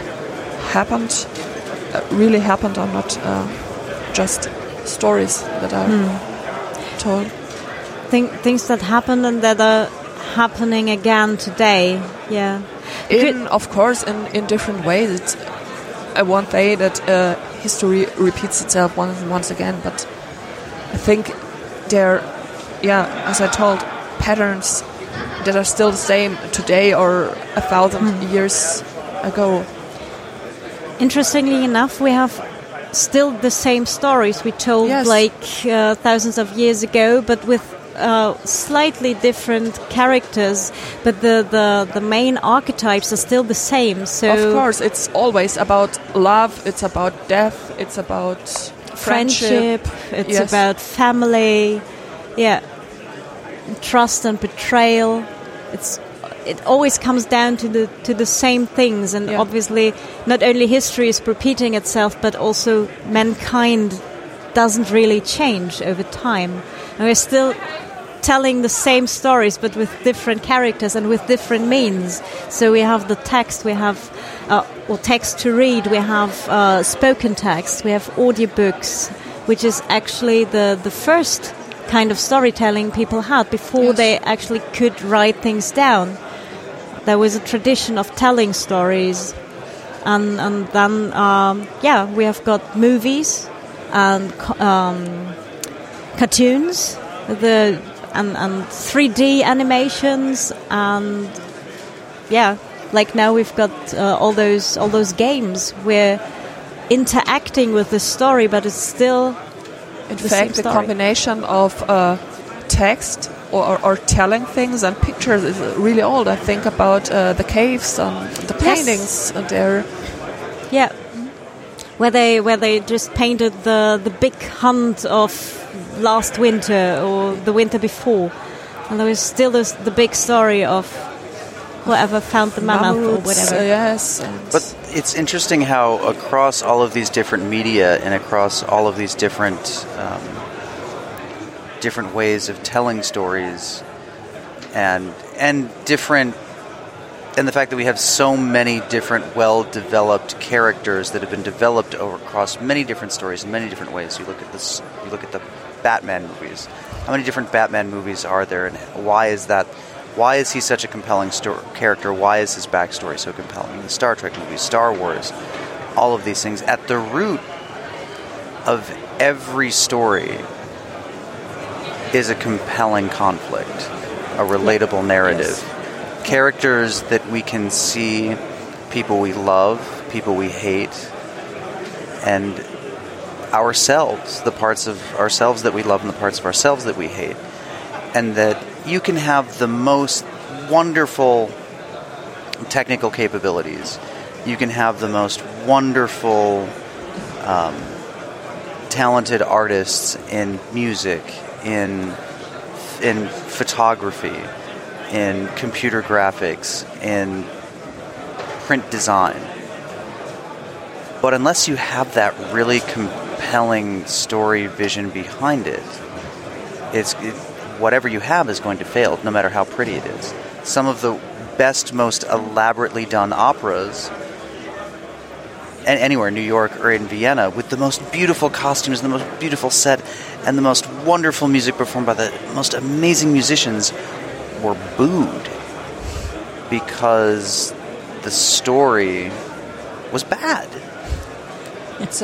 happened, uh, really happened, are not uh, just stories that are told. Think, things that happened and that are happening again today. Yeah. In, of course, in, in different ways. It's, I won't say that uh, history repeats itself once and once again, but I think there, yeah, as I told, patterns that are still the same today or a thousand Hmm. years ago. Interestingly enough, we have still the same stories we told Yes. like uh, thousands of years ago, but with uh, slightly different characters. But the, the, the main archetypes are still the same. So Of course, it's always about love. It's about death. It's about friendship. friendship. It's Yes. about family. Yeah, trust and betrayal. It's it always comes down to the to the same things, and Yeah. obviously, not only history is repeating itself, but also mankind doesn't really change over time, and we're still telling the same stories but with different characters and with different means. So we have the text, we have uh, well, text to read, we have uh, spoken text, we have audiobooks, which is actually the, the first kind of storytelling people had before Yes. they actually could write things down. There was a tradition of telling stories, and and then um, yeah, we have got movies and um, cartoons, the and and 3D animations, and yeah, like now we've got uh, all those all those games. We're interacting with the story, but it's still In the fact, the combination of uh, text or, or, telling things and pictures is really old. I think about uh, the caves and the paintings. And they're Yeah. Where they where they just painted the the big hunt of last winter or the winter before, and there was still this, the big story of whoever found the mammoth or whatever. uh, yes. But it's interesting how across all of these different media and across all of these different um, different ways of telling stories, and and different, and the fact that we have so many different, well-developed characters that have been developed over across many different stories in many different ways. You look at this, you look at the Batman movies. How many different Batman movies are there, and why is that? Why is he such a compelling sto- character? Why is his backstory so compelling? The Star Trek movies, Star Wars, all of these things. At the root of every story is a compelling conflict, a relatable narrative. Characters that we can see, people we love, people we hate, and ourselves, the parts of ourselves that we love and the parts of ourselves that we hate. And that you can have the most wonderful technical capabilities. You can have the most wonderful, um, talented artists in music, in in photography, in computer graphics, in print design. But unless you have that really compelling story vision behind it, it's it, whatever you have is going to fail, no matter how pretty it is. Some of the best, most elaborately done operas, anywhere in New York or in Vienna, with the most beautiful costumes, the most beautiful set, and the most wonderful music performed by the most amazing musicians, were booed because the story was bad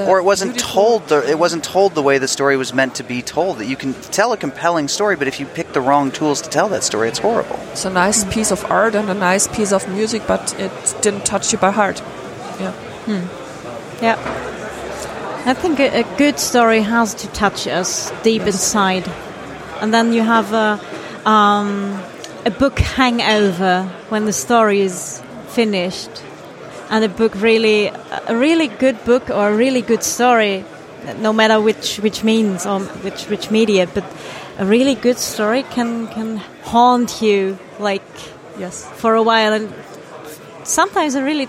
or it wasn't beautiful- told the, it wasn't told the way the story was meant to be told that you can tell a compelling story but if you pick the wrong tools to tell that story it's horrible It's a nice piece of art and a nice piece of music, but it didn't touch you by heart. Yeah. Yeah. I think a, a good story has to touch us deep inside. And then you have a, um, a book hangover when the story is finished. And a book really, a really good book or a really good story, no matter which, which means or which, which media, but a really good story can, can haunt you like Yes. for a while. And sometimes it really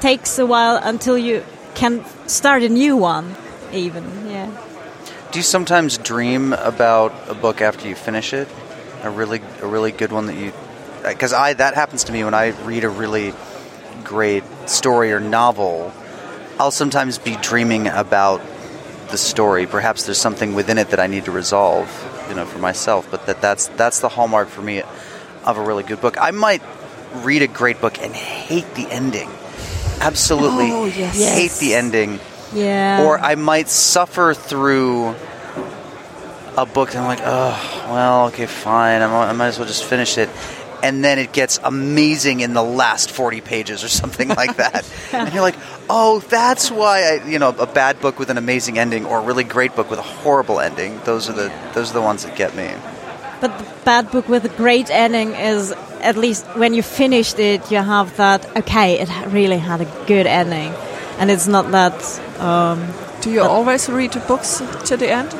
takes a while until you can start a new one even yeah. Do you sometimes dream about a book after you finish it? A really a really good one that you because i that happens to me when i read a really great story or novel i'll sometimes be dreaming about the story perhaps there's something within it that i need to resolve you know for myself but that that's that's the hallmark for me of a really good book. I might read a great book and hate the ending. Absolutely Oh, yes. hate Yes. the ending. Yeah. Or I might suffer through a book and I'm like, oh, well, okay, fine. I'm, I might as well just finish it. And then it gets amazing in the last 40 pages or something like that. and you're like, oh, that's why I, you know, a bad book with an amazing ending or a really great book with a horrible ending. Those are the, those are the ones that get me. But the bad book with a great ending is at least when you finished it, you have that. Okay, it really had a good ending, and it's not that. Um, Do you always read the books to the end?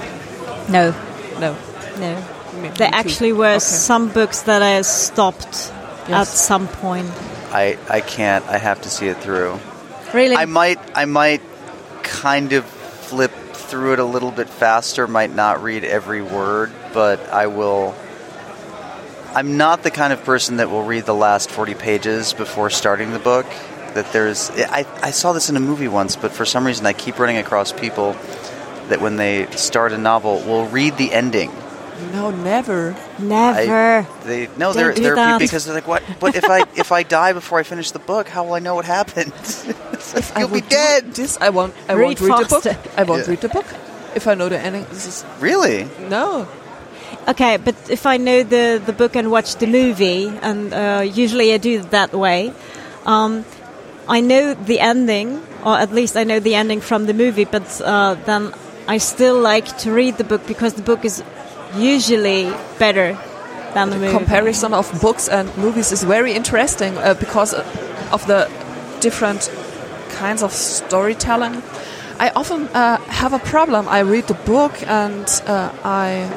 no, No. no. Me- There actually were Okay. some books that I stopped at some point. I, I can't. I have to see it through. Really, I might I might kind of flip through it a little bit faster, might not read every word, but I will I'm not the kind of person that will read the last 40 pages before starting the book. That there's I, I saw this in a movie once, but for some reason I keep running across people that when they start a novel will read the ending. No, never. never. I, they no, they're do they're that. because they're like, what? But if I if I die before I finish the book, how will I know what happened? Like, You'll be dead. This I won't. I Read won't read the book. I won't Yeah. read the book. If I know the ending, this is Really? no. Okay, but if I know the, the book and watch the movie, and uh, usually I do it that way, um, I know the ending, or at least I know the ending from the movie, but uh, then I still like to read the book because the book is usually better than the movie. Comparison of books and movies is very interesting uh, because of the different kinds of storytelling. I often uh, have a problem. I read the book and uh, I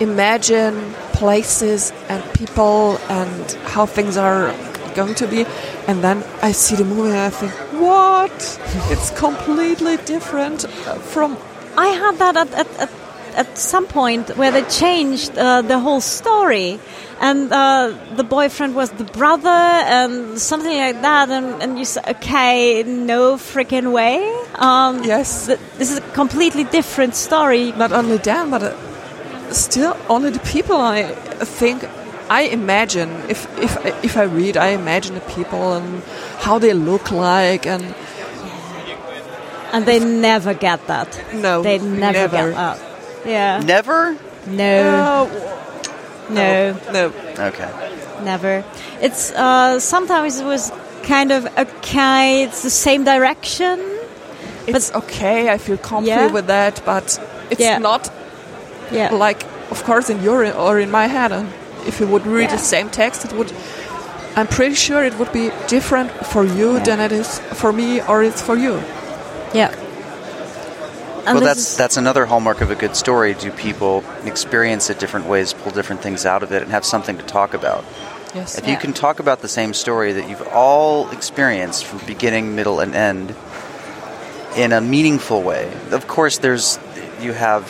imagine places and people and how things are going to be, and then I see the movie and I think, what? It's completely different uh, from I had that at, at, at, at some point where they changed uh, the whole story. And uh, the boyfriend was the brother, and something like that. And, and you say, okay, no freaking way. Um, Yes. th- this is a completely different story. not only them, but uh, still only the people. I think I imagine if if if I read, I imagine the people and how they look like, and And they never get that. no, They never, never. get that. Yeah. Never? No, No, no, no. Okay. never. It's uh, sometimes it was kind of okay. It's the same direction. It's okay. I feel comfortable Yeah. with that, but it's Yeah. not Yeah. like, of course, in your or in my head. And if you would read Yeah. the same text, it would. I'm pretty sure it would be different for you than it is for me, or it's for you. Yeah. And well, that's is- that's another hallmark of a good story. Do people experience it different ways, pull different things out of it, and have something to talk about? Yes. If you can talk about the same story that you've all experienced from beginning, middle, and end in a meaningful way, of course, there's you have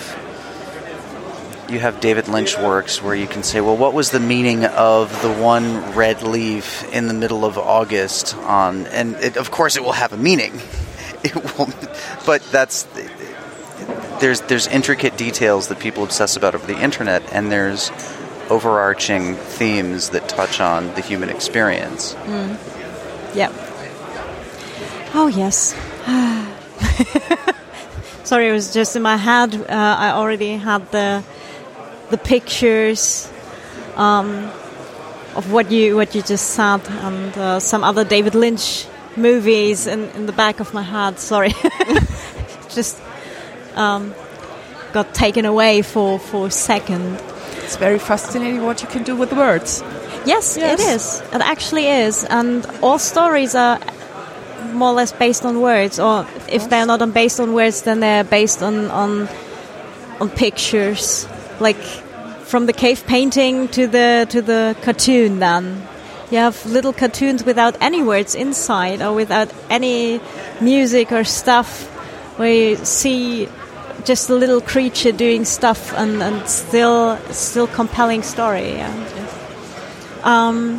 you have David Lynch works where you can say, well, what was the meaning of the one red leaf in the middle of August on? And it, of course, it will have a meaning. It will, but that's there's there's intricate details that people obsess about over the internet, and there's overarching themes that touch on the human experience. Yeah. Oh yes. Sorry, it was just in my head. Uh, I already had the the pictures um, of what you what you just said, and uh, some other David Lynch movies in, in the back of my head. Sorry, just um, got taken away for for a second. It's very fascinating what you can do with words. Yes, Yes. it is. It actually is. And all stories are more or less based on words, or if they're not on based on words, then they're based on on on pictures, like from the cave painting to the to the cartoon. Then you have little cartoons without any words inside, or without any music or stuff, where you see just a little creature doing stuff, and, and still still compelling story. Yeah. Um,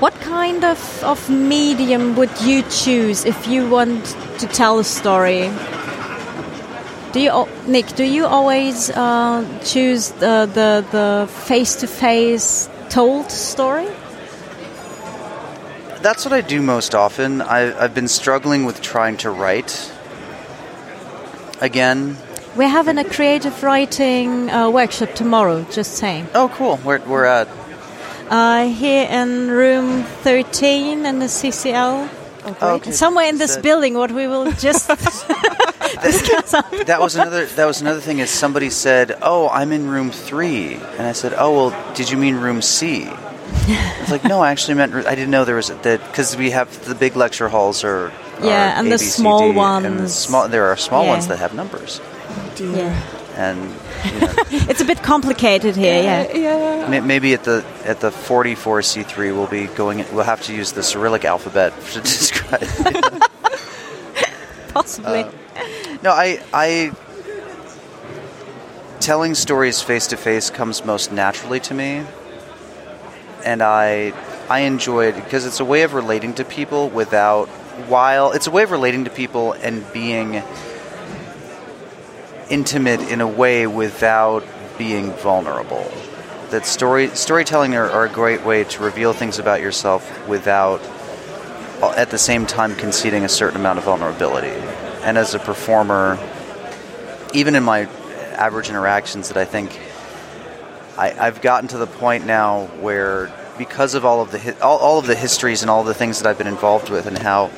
what kind of, of medium would you choose if you want to tell a story? Do you, Nick? Do you always uh, choose the the the face to face told story? That's what I do most often. I, I've been struggling with trying to write again. We're having a creative writing uh, workshop tomorrow, just saying. Oh, cool. We're, we're at. Uh, here in room 13 in the CCL. Oh, okay. Somewhere in this That- building, what we will just discuss. That was another. That was another thing. Is somebody said, "Oh, I'm in room three. and I said, "Oh, well, did you mean room C?" It's like, "No, I actually meant. I didn't know there was that because we have the big lecture halls are Yeah, and the A, B, C, small D, and the ones. small. There are small Yeah. ones that have numbers, yeah. and you know, It's a bit complicated here, yeah. yeah. may- maybe at the at the 44 C3 we'll be going. We'll have to use the Cyrillic alphabet to describe. Possibly. Uh, no, I, I telling stories face to face comes most naturally to me, and I I enjoy it because it's a way of relating to people without while it's a way of relating to people and being intimate in a way without being vulnerable. That story storytelling are, are a great way to reveal things about yourself without at the same time conceding a certain amount of vulnerability. And as a performer, even in my average interactions, that I think I, I've gotten to the point now where, because of all of the all, all of the histories and all the things that I've been involved with, and how,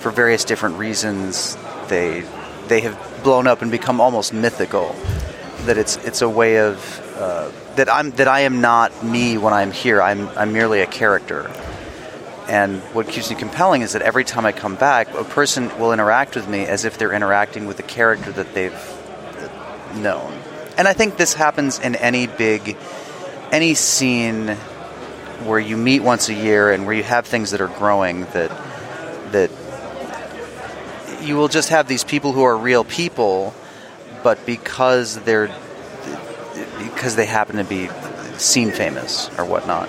for various different reasons, they they have blown up and become almost mythical. That it's it's a way of uh, that I'm that I am not me when I'm here. I'm I'm merely a character. And what keeps me compelling is that every time I come back, a person will interact with me as if they're interacting with the character that they've known. And I think this happens in any big, any scene where you meet once a year and where you have things that are growing that that you will just have these people who are real people, but because they're because they happen to be scene famous or whatnot,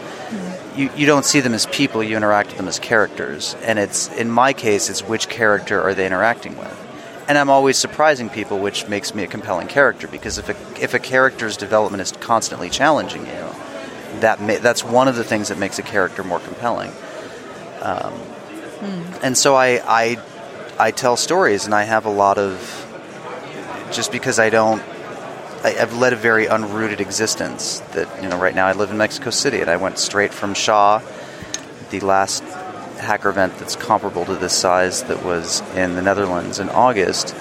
you, you don't see them as people, you interact with them as characters. And it's, in my case, it's which character are they interacting with. And I'm always surprising people, which makes me a compelling character, because if a, if a character's development is constantly challenging you, that ma- that's one of the things that makes a character more compelling. Um, And so I, I, I tell stories, and I have a lot of, just because I don't I, I've led a very unrooted existence. That you know, right now I live in Mexico City, and I went straight from SHA, the last hacker event that's comparable to this size that was in the Netherlands in August.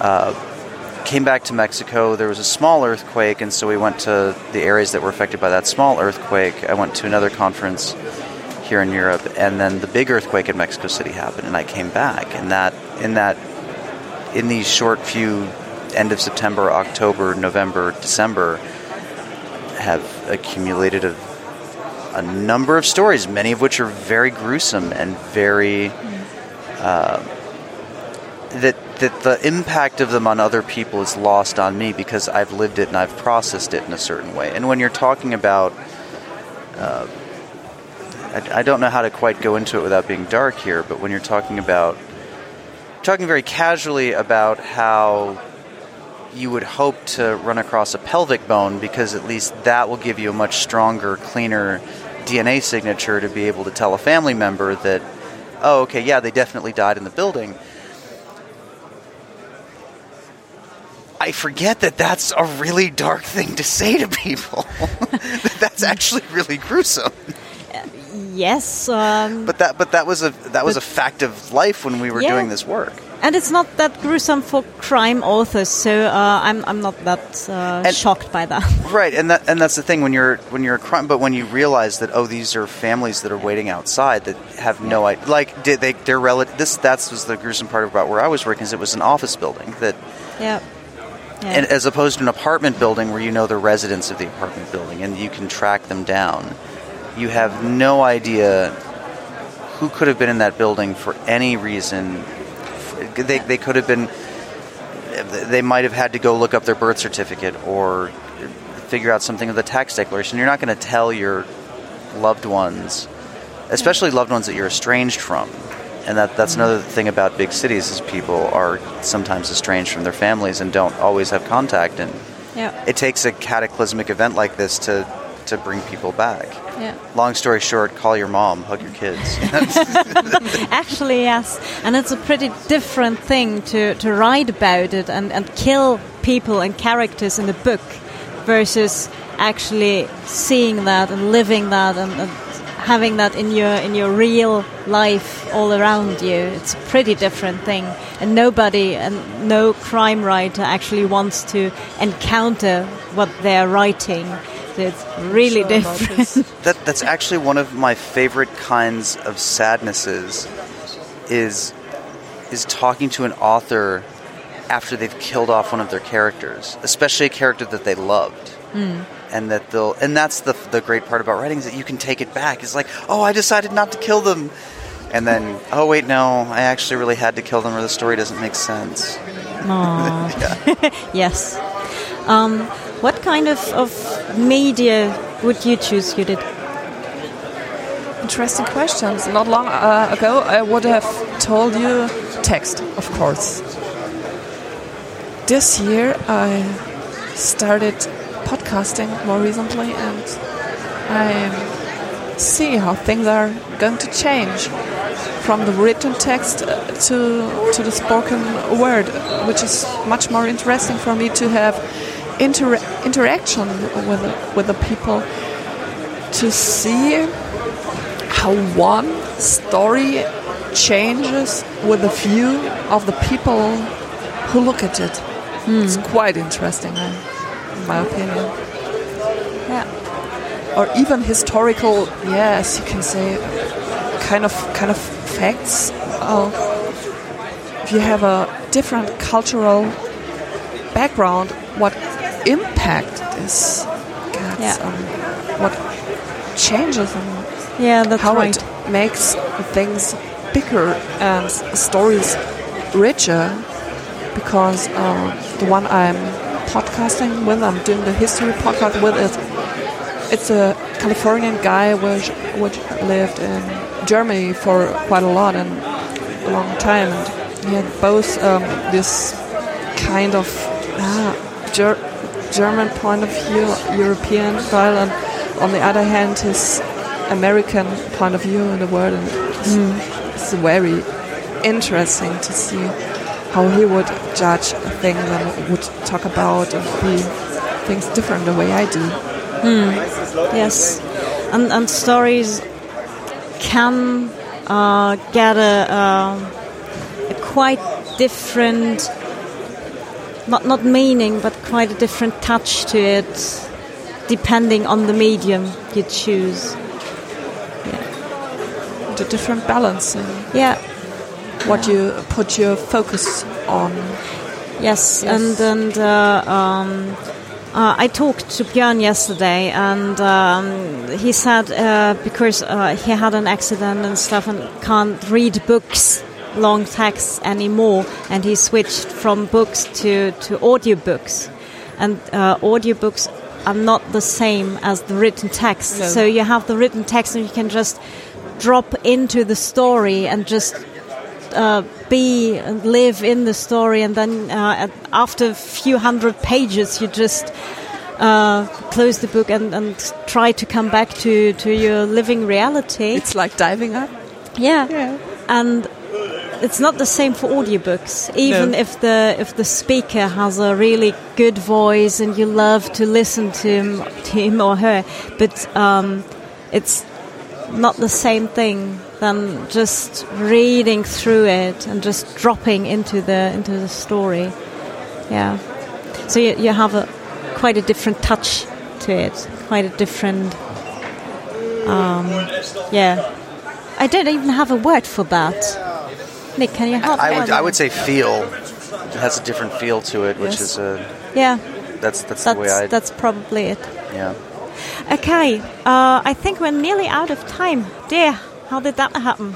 Uh, came back to Mexico. There was a small earthquake, and so we went to the areas that were affected by that small earthquake. I went to another conference here in Europe, and then the big earthquake in Mexico City happened, and I came back. And that in that in these short few end of September, October, November, December have accumulated a, a number of stories, many of which are very gruesome and very uh, that that the impact of them on other people is lost on me because I've lived it and I've processed it in a certain way. And when you're talking about uh, I, I don't know how to quite go into it without being dark here, but when you're talking about talking very casually about how you would hope to run across a pelvic bone because at least that will give you a much stronger, cleaner DNA signature to be able to tell a family member that, oh, okay, yeah, they definitely died in the building. I forget that that's a really dark thing to say to people. that that's actually really gruesome. Yes, um, But that but that was a that was a fact of life when we were Yeah. doing this work. and it's not that gruesome for crime authors, so uh, I'm I'm not that uh, And- shocked by that. Right, and that and that's the thing when you're when you're a crime, but when you realize that oh these are families that are waiting outside that have no idea, like did they their relative this that was the gruesome part about where I was working is it was an office building that yeah. Yeah. and as opposed to an apartment building where you know the residents of the apartment building and you can track them down, you have no idea who could have been in that building for any reason. They, they could have been, they might have had to go look up their birth certificate or figure out something of the tax declaration. You're not going to tell your loved ones, especially loved ones that you're estranged from. And that, that's another thing about big cities is people are sometimes estranged from their families and don't always have contact. And yeah. it takes a cataclysmic event like this to, to bring people back. Yeah. Long story short, call your mom, hug your kids. Actually, yes. And it's a pretty different thing to, to write about it and, and kill people and characters in the book versus actually seeing that and living that and, and having that in your in your real life all around you. It's a pretty different thing. And nobody and no crime writer actually wants to encounter what they're writing. So it's really Sure different. that that's actually one of my favorite kinds of sadnesses is is talking to an author after they've killed off one of their characters, especially a character that they loved. Hmm. And that they'll and that's the the great part about writing is that you can take it back. It's like, "Oh, I decided not to kill them." And then, "Oh, wait, no, I actually really had to kill them or the story doesn't make sense." yes. Um, what kind of, of media would you choose, Judith? Interesting questions. Not long uh, ago, I would have told you text, of course. This year, I started podcasting more recently, and I see how things are going to change from the written text uh, to to the spoken word, which is much more interesting for me to have inter- interaction with the, with the people to see how one story changes with the view of the people who look at it. It's quite interesting, in my opinion. Yeah. Or even historical, yes, you can say, kind of kind of facts. Uh, if you have a different cultural background, what impact this gets, Yeah. on what changes and Yeah, that's how right. it makes things bigger and stories richer because uh, the one I'm podcasting with, I'm doing the history podcast with, is it's a Californian guy which which lived in Germany for quite a lot and a long time. And he had both um, this kind of ah, ger- German point of view, European style, and on the other hand, his American point of view in the world. And it's, it's very interesting to see how he would judge things and would talk about and see things different the way I do. Yes, and and stories can uh, get a, um a quite different, not not meaning, but quite a different touch to it, depending on the medium you choose. The different balancing, Yeah. What you put your focus on. Yes, Yes. and and uh, um, uh, I talked to Björn yesterday, and um, he said uh, because uh, he had an accident and stuff and can't read books, long texts anymore, and he switched from books to to audiobooks, and uh, audiobooks are not the same as the written text. No. So you have the written text, and you can just drop into the story and just uh, be and live in the story, and then uh, after a few hundred pages, you just uh, close the book and, and try to come back to, to your living reality. It's like diving up. yeah. Yeah. and it's not the same for audiobooks. Even No. if the if the speaker has a really good voice and you love to listen to him, to him or her, but um, it's not the same thing than just reading through it and just dropping into the into the story. Yeah. So you, you have a quite a different touch to it, quite a different. Um, yeah. I don't even have a word for that. Nick, can you help? I would I would say feel it has a different feel to it, which Yes. is a Yeah, that's that's, the way I that's that's probably it. yeah. Okay, uh, I think we're nearly out of time. Dear, how did that happen?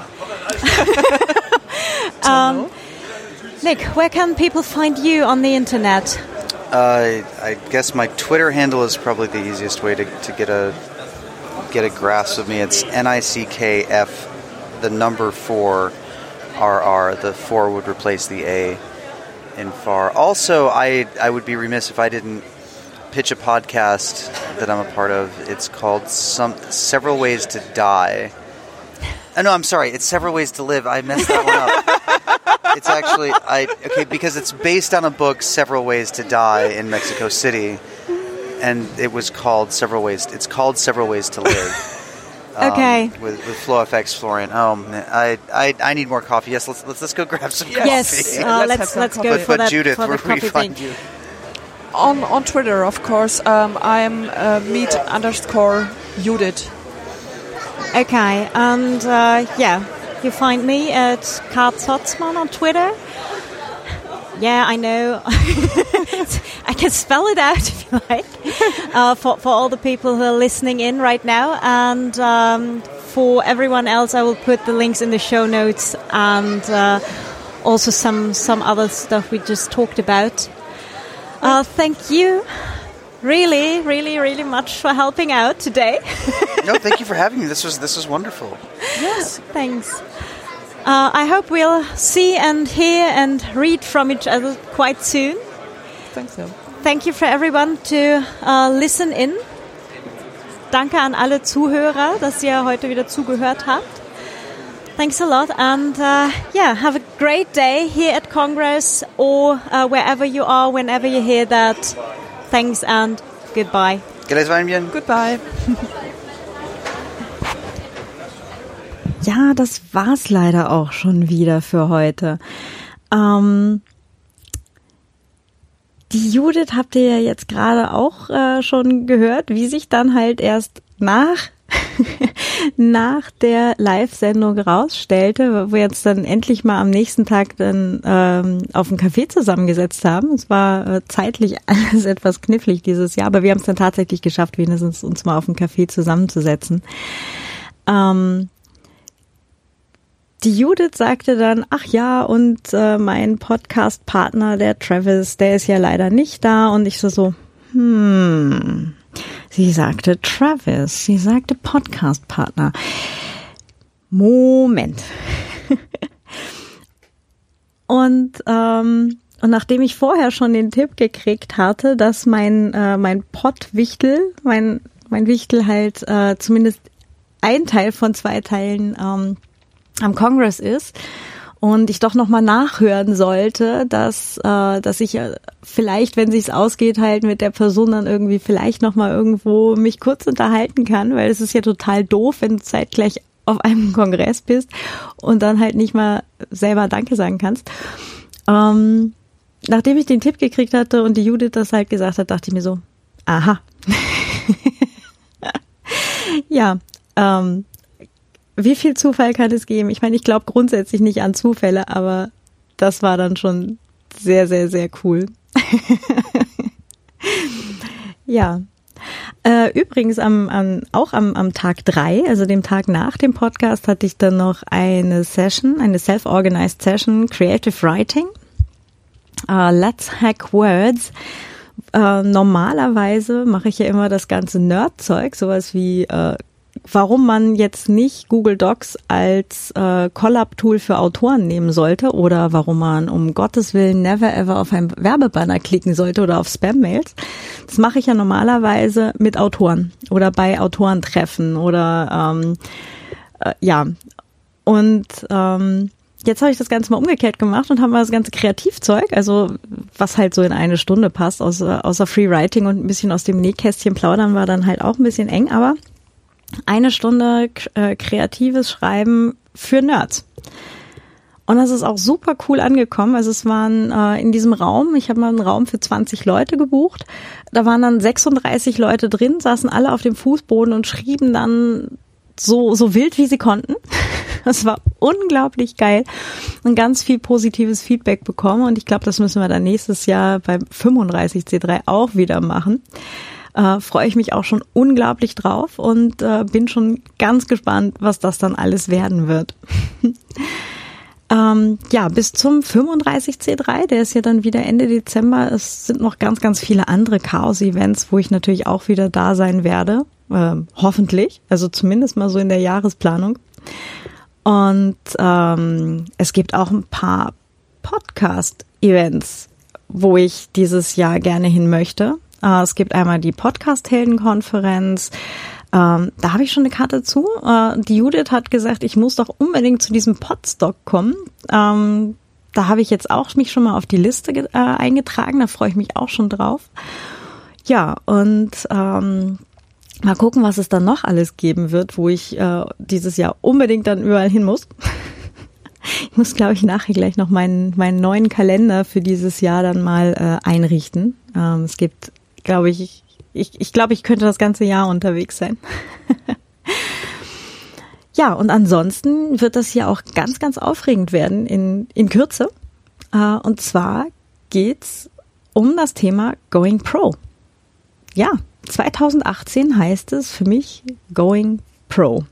um, Nick, where can people find you on the internet? Uh, I guess my Twitter handle is probably the easiest way to, to get a get a grasp of me. It's N I C K F, the number four, R R. The four would replace the A in far. Also, I I would be remiss if I didn't pitch a podcast that I'm a part of. It's called some several ways to die. Oh, no, I'm sorry. It's several ways to live. I messed that one up. it's actually I okay because it's based on a book, Several Ways to Die in Mexico City, and it was called Several Ways. It's called Several Ways to Live. um, Okay. With, with Flow FX Florian. Oh man, I, I I need more coffee. Yes, let's let's, let's go grab some Yes, coffee. uh, Let's have let's some let's coffee. go but, for but that Judith, for where the we coffee find thing. you? On on Twitter, of course. Um, I'm uh, meet underscore Judith. Okay, and uh, yeah, you find me at Kart Zotzman on Twitter. Yeah, I know. I can spell it out if you like. Uh, for, for all the people who are listening in right now. And um, for everyone else, I will put the links in the show notes and uh, also some, some other stuff we just talked about. Uh, thank you really, really, really much for helping out today. No, thank you for having me. This was this was wonderful. Yes. Thanks. Uh, I hope we'll see and hear and read from each other quite soon. Thanks. So. Thank you for everyone to uh, listen in. Danke an alle Zuhörer, dass ihr heute wieder zugehört habt. Thanks a lot and uh, yeah, have a great day here at Congress or uh, wherever you are, whenever you hear that. Thanks and goodbye. Vaya bien. Goodbye. Ja, das war's leider auch schon wieder für heute. Ähm, die Judith habt ihr ja jetzt gerade auch äh, schon gehört, wie sich dann halt erst nach nach der Live-Sendung rausstellte, wo wir jetzt dann endlich mal am nächsten Tag dann ähm, auf dem Café zusammengesetzt haben. Es war äh, zeitlich alles etwas knifflig dieses Jahr, aber wir haben es dann tatsächlich geschafft, wenigstens uns mal auf dem Café zusammenzusetzen. Ähm, die Judith sagte dann, ach ja, und äh, mein Podcast-Partner, der Travis, der ist ja leider nicht da. Und ich so so, hm. Sie sagte Travis, sie sagte Podcast-Partner. Moment. und ähm, und nachdem ich vorher schon den Tipp gekriegt hatte, dass mein äh, mein Pottwichtel, mein mein Wichtel halt äh, zumindest ein Teil von zwei Teilen ähm, am Congress ist und ich doch noch mal nachhören sollte, dass äh, dass ich äh, vielleicht, wenn sich's ausgeht, halt mit der Person dann irgendwie vielleicht noch mal irgendwo mich kurz unterhalten kann, weil es ist ja total doof, wenn du zeitgleich auf einem Kongress bist und dann halt nicht mal selber Danke sagen kannst. Ähm, nachdem ich den Tipp gekriegt hatte und die Judith das halt gesagt hat, dachte ich mir so, aha. ja, ähm, wie viel Zufall kann es geben? Ich meine, ich glaube grundsätzlich nicht an Zufälle, aber das war dann schon sehr, sehr, sehr cool. ja. Äh, übrigens am, am, auch am, am Tag drei, also dem Tag nach dem Podcast, hatte ich dann noch eine Session, eine self-organized Session, Creative Writing. Uh, Let's Hack Words. Uh, normalerweise mache ich ja immer das ganze Nerd-Zeug, sowas wie uh, warum man jetzt nicht Google Docs als äh, Collab-Tool für Autoren nehmen sollte oder warum man um Gottes Willen never ever auf einen Werbebanner klicken sollte oder auf Spam-Mails. Das mache ich ja normalerweise mit Autoren oder bei Autorentreffen oder ähm, äh, ja. Und ähm, jetzt habe ich das Ganze mal umgekehrt gemacht und habe mal das ganze Kreativzeug, also was halt so in eine Stunde passt, außer, außer Free Writing und ein bisschen aus dem Nähkästchen plaudern war dann halt auch ein bisschen eng, aber eine Stunde äh, kreatives Schreiben für Nerds. Und das ist auch super cool angekommen. Also es waren äh, in diesem Raum, ich habe mal einen Raum für 20 Leute gebucht. Da waren dann 36 Leute drin, saßen alle auf dem Fußboden und schrieben dann so, so wild, wie sie konnten. Das war unglaublich geil und ganz viel positives Feedback bekommen. Und ich glaube, das müssen wir dann nächstes Jahr beim 35C3 auch wieder machen äh, freue ich mich auch schon unglaublich drauf und äh, bin schon ganz gespannt, was das dann alles werden wird. ähm, ja, bis zum 35C3, der ist ja dann wieder Ende Dezember. Es sind noch ganz, ganz viele andere Chaos-Events, wo ich natürlich auch wieder da sein werde. Äh, hoffentlich, also zumindest mal so in der Jahresplanung. Und ähm, es gibt auch ein paar Podcast-Events, wo ich dieses Jahr gerne hin möchte. Äh, es gibt einmal die Podcast-Helden-Konferenz. Ähm, da habe ich schon eine Karte zu. Äh, die Judith hat gesagt, ich muss doch unbedingt zu diesem Podstock kommen. Ähm, da habe ich jetzt auch mich schon mal auf die Liste äh, eingetragen. Da freue ich mich auch schon drauf. Ja, und ähm, mal gucken, was es dann noch alles geben wird, wo ich äh, dieses Jahr unbedingt dann überall hin muss. Ich muss, glaube ich, nachher gleich noch meinen, meinen neuen Kalender für dieses Jahr dann mal äh, einrichten. Ähm, es gibt, glaube ich, ich, ich glaube, ich könnte das ganze Jahr unterwegs sein. ja, und ansonsten wird das hier auch ganz, ganz aufregend werden in, in Kürze. Äh, und zwar geht's um das Thema Going Pro. Ja, 2018 heißt es für mich Going Pro.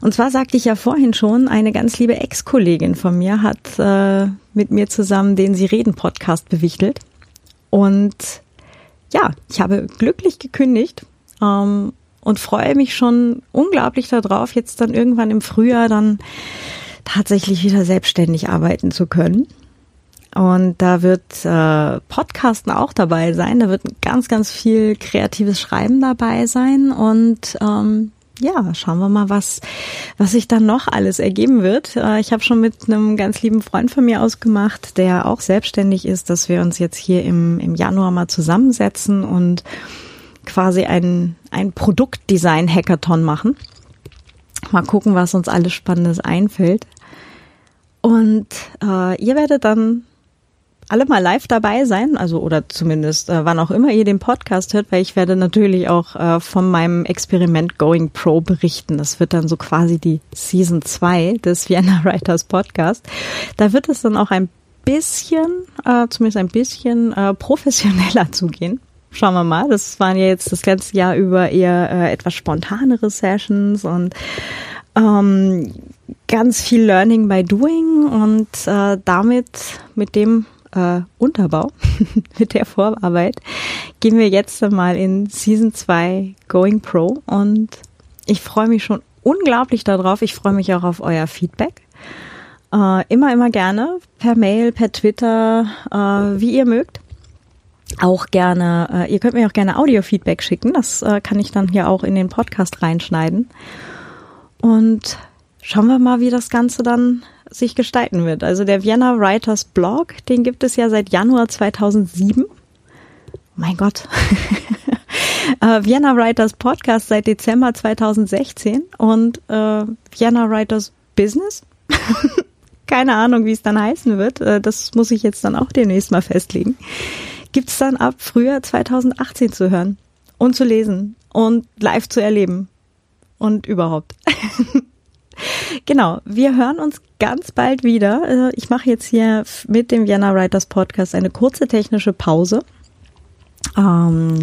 Und zwar sagte ich ja vorhin schon, eine ganz liebe Ex-Kollegin von mir hat äh, mit mir zusammen den Sie reden Podcast bewichtelt. Und ja, ich habe glücklich gekündigt ähm, und freue mich schon unglaublich darauf, jetzt dann irgendwann im Frühjahr dann tatsächlich wieder selbstständig arbeiten zu können. Und da wird äh, Podcasten auch dabei sein, da wird ganz, ganz viel kreatives Schreiben dabei sein und ähm, ja, schauen wir mal, was, was sich dann noch alles ergeben wird. Äh, ich habe schon mit einem ganz lieben Freund von mir ausgemacht, der auch selbstständig ist, dass wir uns jetzt hier im, im Januar mal zusammensetzen und quasi ein, ein Produktdesign-Hackathon machen. Mal gucken, was uns alles Spannendes einfällt. Und äh, ihr werdet dann alle mal live dabei sein, also oder zumindest äh, wann auch immer ihr den Podcast hört, weil ich werde natürlich auch äh, von meinem Experiment Going Pro berichten. Das wird dann so quasi die Season 2 des Vienna Writers Podcast. Da wird es dann auch ein bisschen, äh, zumindest ein bisschen äh, professioneller zugehen. Schauen wir mal. Das waren ja jetzt das ganze Jahr über eher äh, etwas spontanere Sessions und ähm, ganz viel Learning by Doing und äh, damit mit dem äh, Unterbau, mit der Vorarbeit, gehen wir jetzt mal in Season 2 Going Pro und ich freue mich schon unglaublich darauf. Ich freue mich auch auf euer Feedback. Äh, immer, immer gerne per Mail, per Twitter, äh, wie ihr mögt. Auch gerne, äh, ihr könnt mir auch gerne Audio-Feedback schicken. Das äh, kann ich dann hier auch in den Podcast reinschneiden. Und schauen wir mal, wie das Ganze dann sich gestalten wird. Also der Vienna Writers Blog, den gibt es ja seit Januar 2007. Mein Gott. äh, Vienna Writers Podcast seit Dezember 2016 und äh, Vienna Writers Business. Keine Ahnung, wie es dann heißen wird. Äh, das muss ich jetzt dann auch demnächst mal festlegen. Gibt es dann ab Frühjahr 2018 zu hören und zu lesen und live zu erleben und überhaupt. Genau, wir hören uns ganz bald wieder. Äh, ich mache jetzt hier mit dem Vienna Writers Podcast eine kurze technische Pause. Ähm,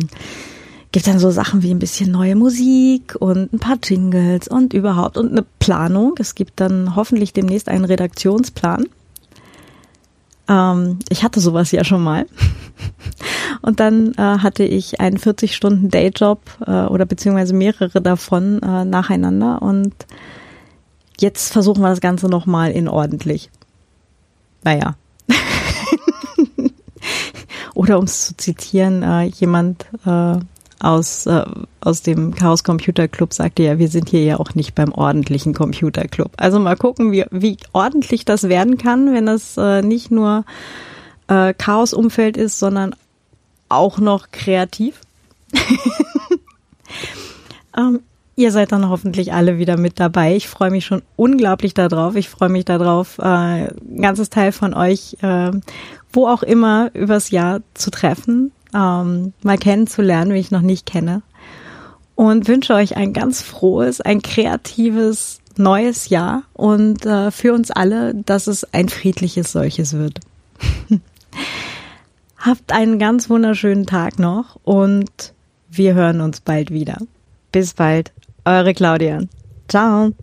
gibt dann so Sachen wie ein bisschen neue Musik und ein paar Jingles und überhaupt und eine Planung. Es gibt dann hoffentlich demnächst einen Redaktionsplan. Ähm, ich hatte sowas ja schon mal. Und dann äh, hatte ich einen 40 Stunden Dayjob äh, oder beziehungsweise mehrere davon äh, nacheinander und Jetzt versuchen wir das Ganze nochmal in ordentlich. Naja. Oder um es zu zitieren, äh, jemand äh, aus, äh, aus dem Chaos Computer Club sagte ja, wir sind hier ja auch nicht beim ordentlichen Computer Club. Also mal gucken, wie, wie ordentlich das werden kann, wenn das äh, nicht nur äh, Chaos-Umfeld ist, sondern auch noch kreativ. ähm, Ihr seid dann hoffentlich alle wieder mit dabei. Ich freue mich schon unglaublich darauf. Ich freue mich darauf, äh, ein ganzes Teil von euch, äh, wo auch immer, übers Jahr zu treffen, ähm, mal kennenzulernen, wie ich noch nicht kenne. Und wünsche euch ein ganz frohes, ein kreatives, neues Jahr und äh, für uns alle, dass es ein friedliches solches wird. Habt einen ganz wunderschönen Tag noch und wir hören uns bald wieder. Bis bald. Eure Claudia. Ciao.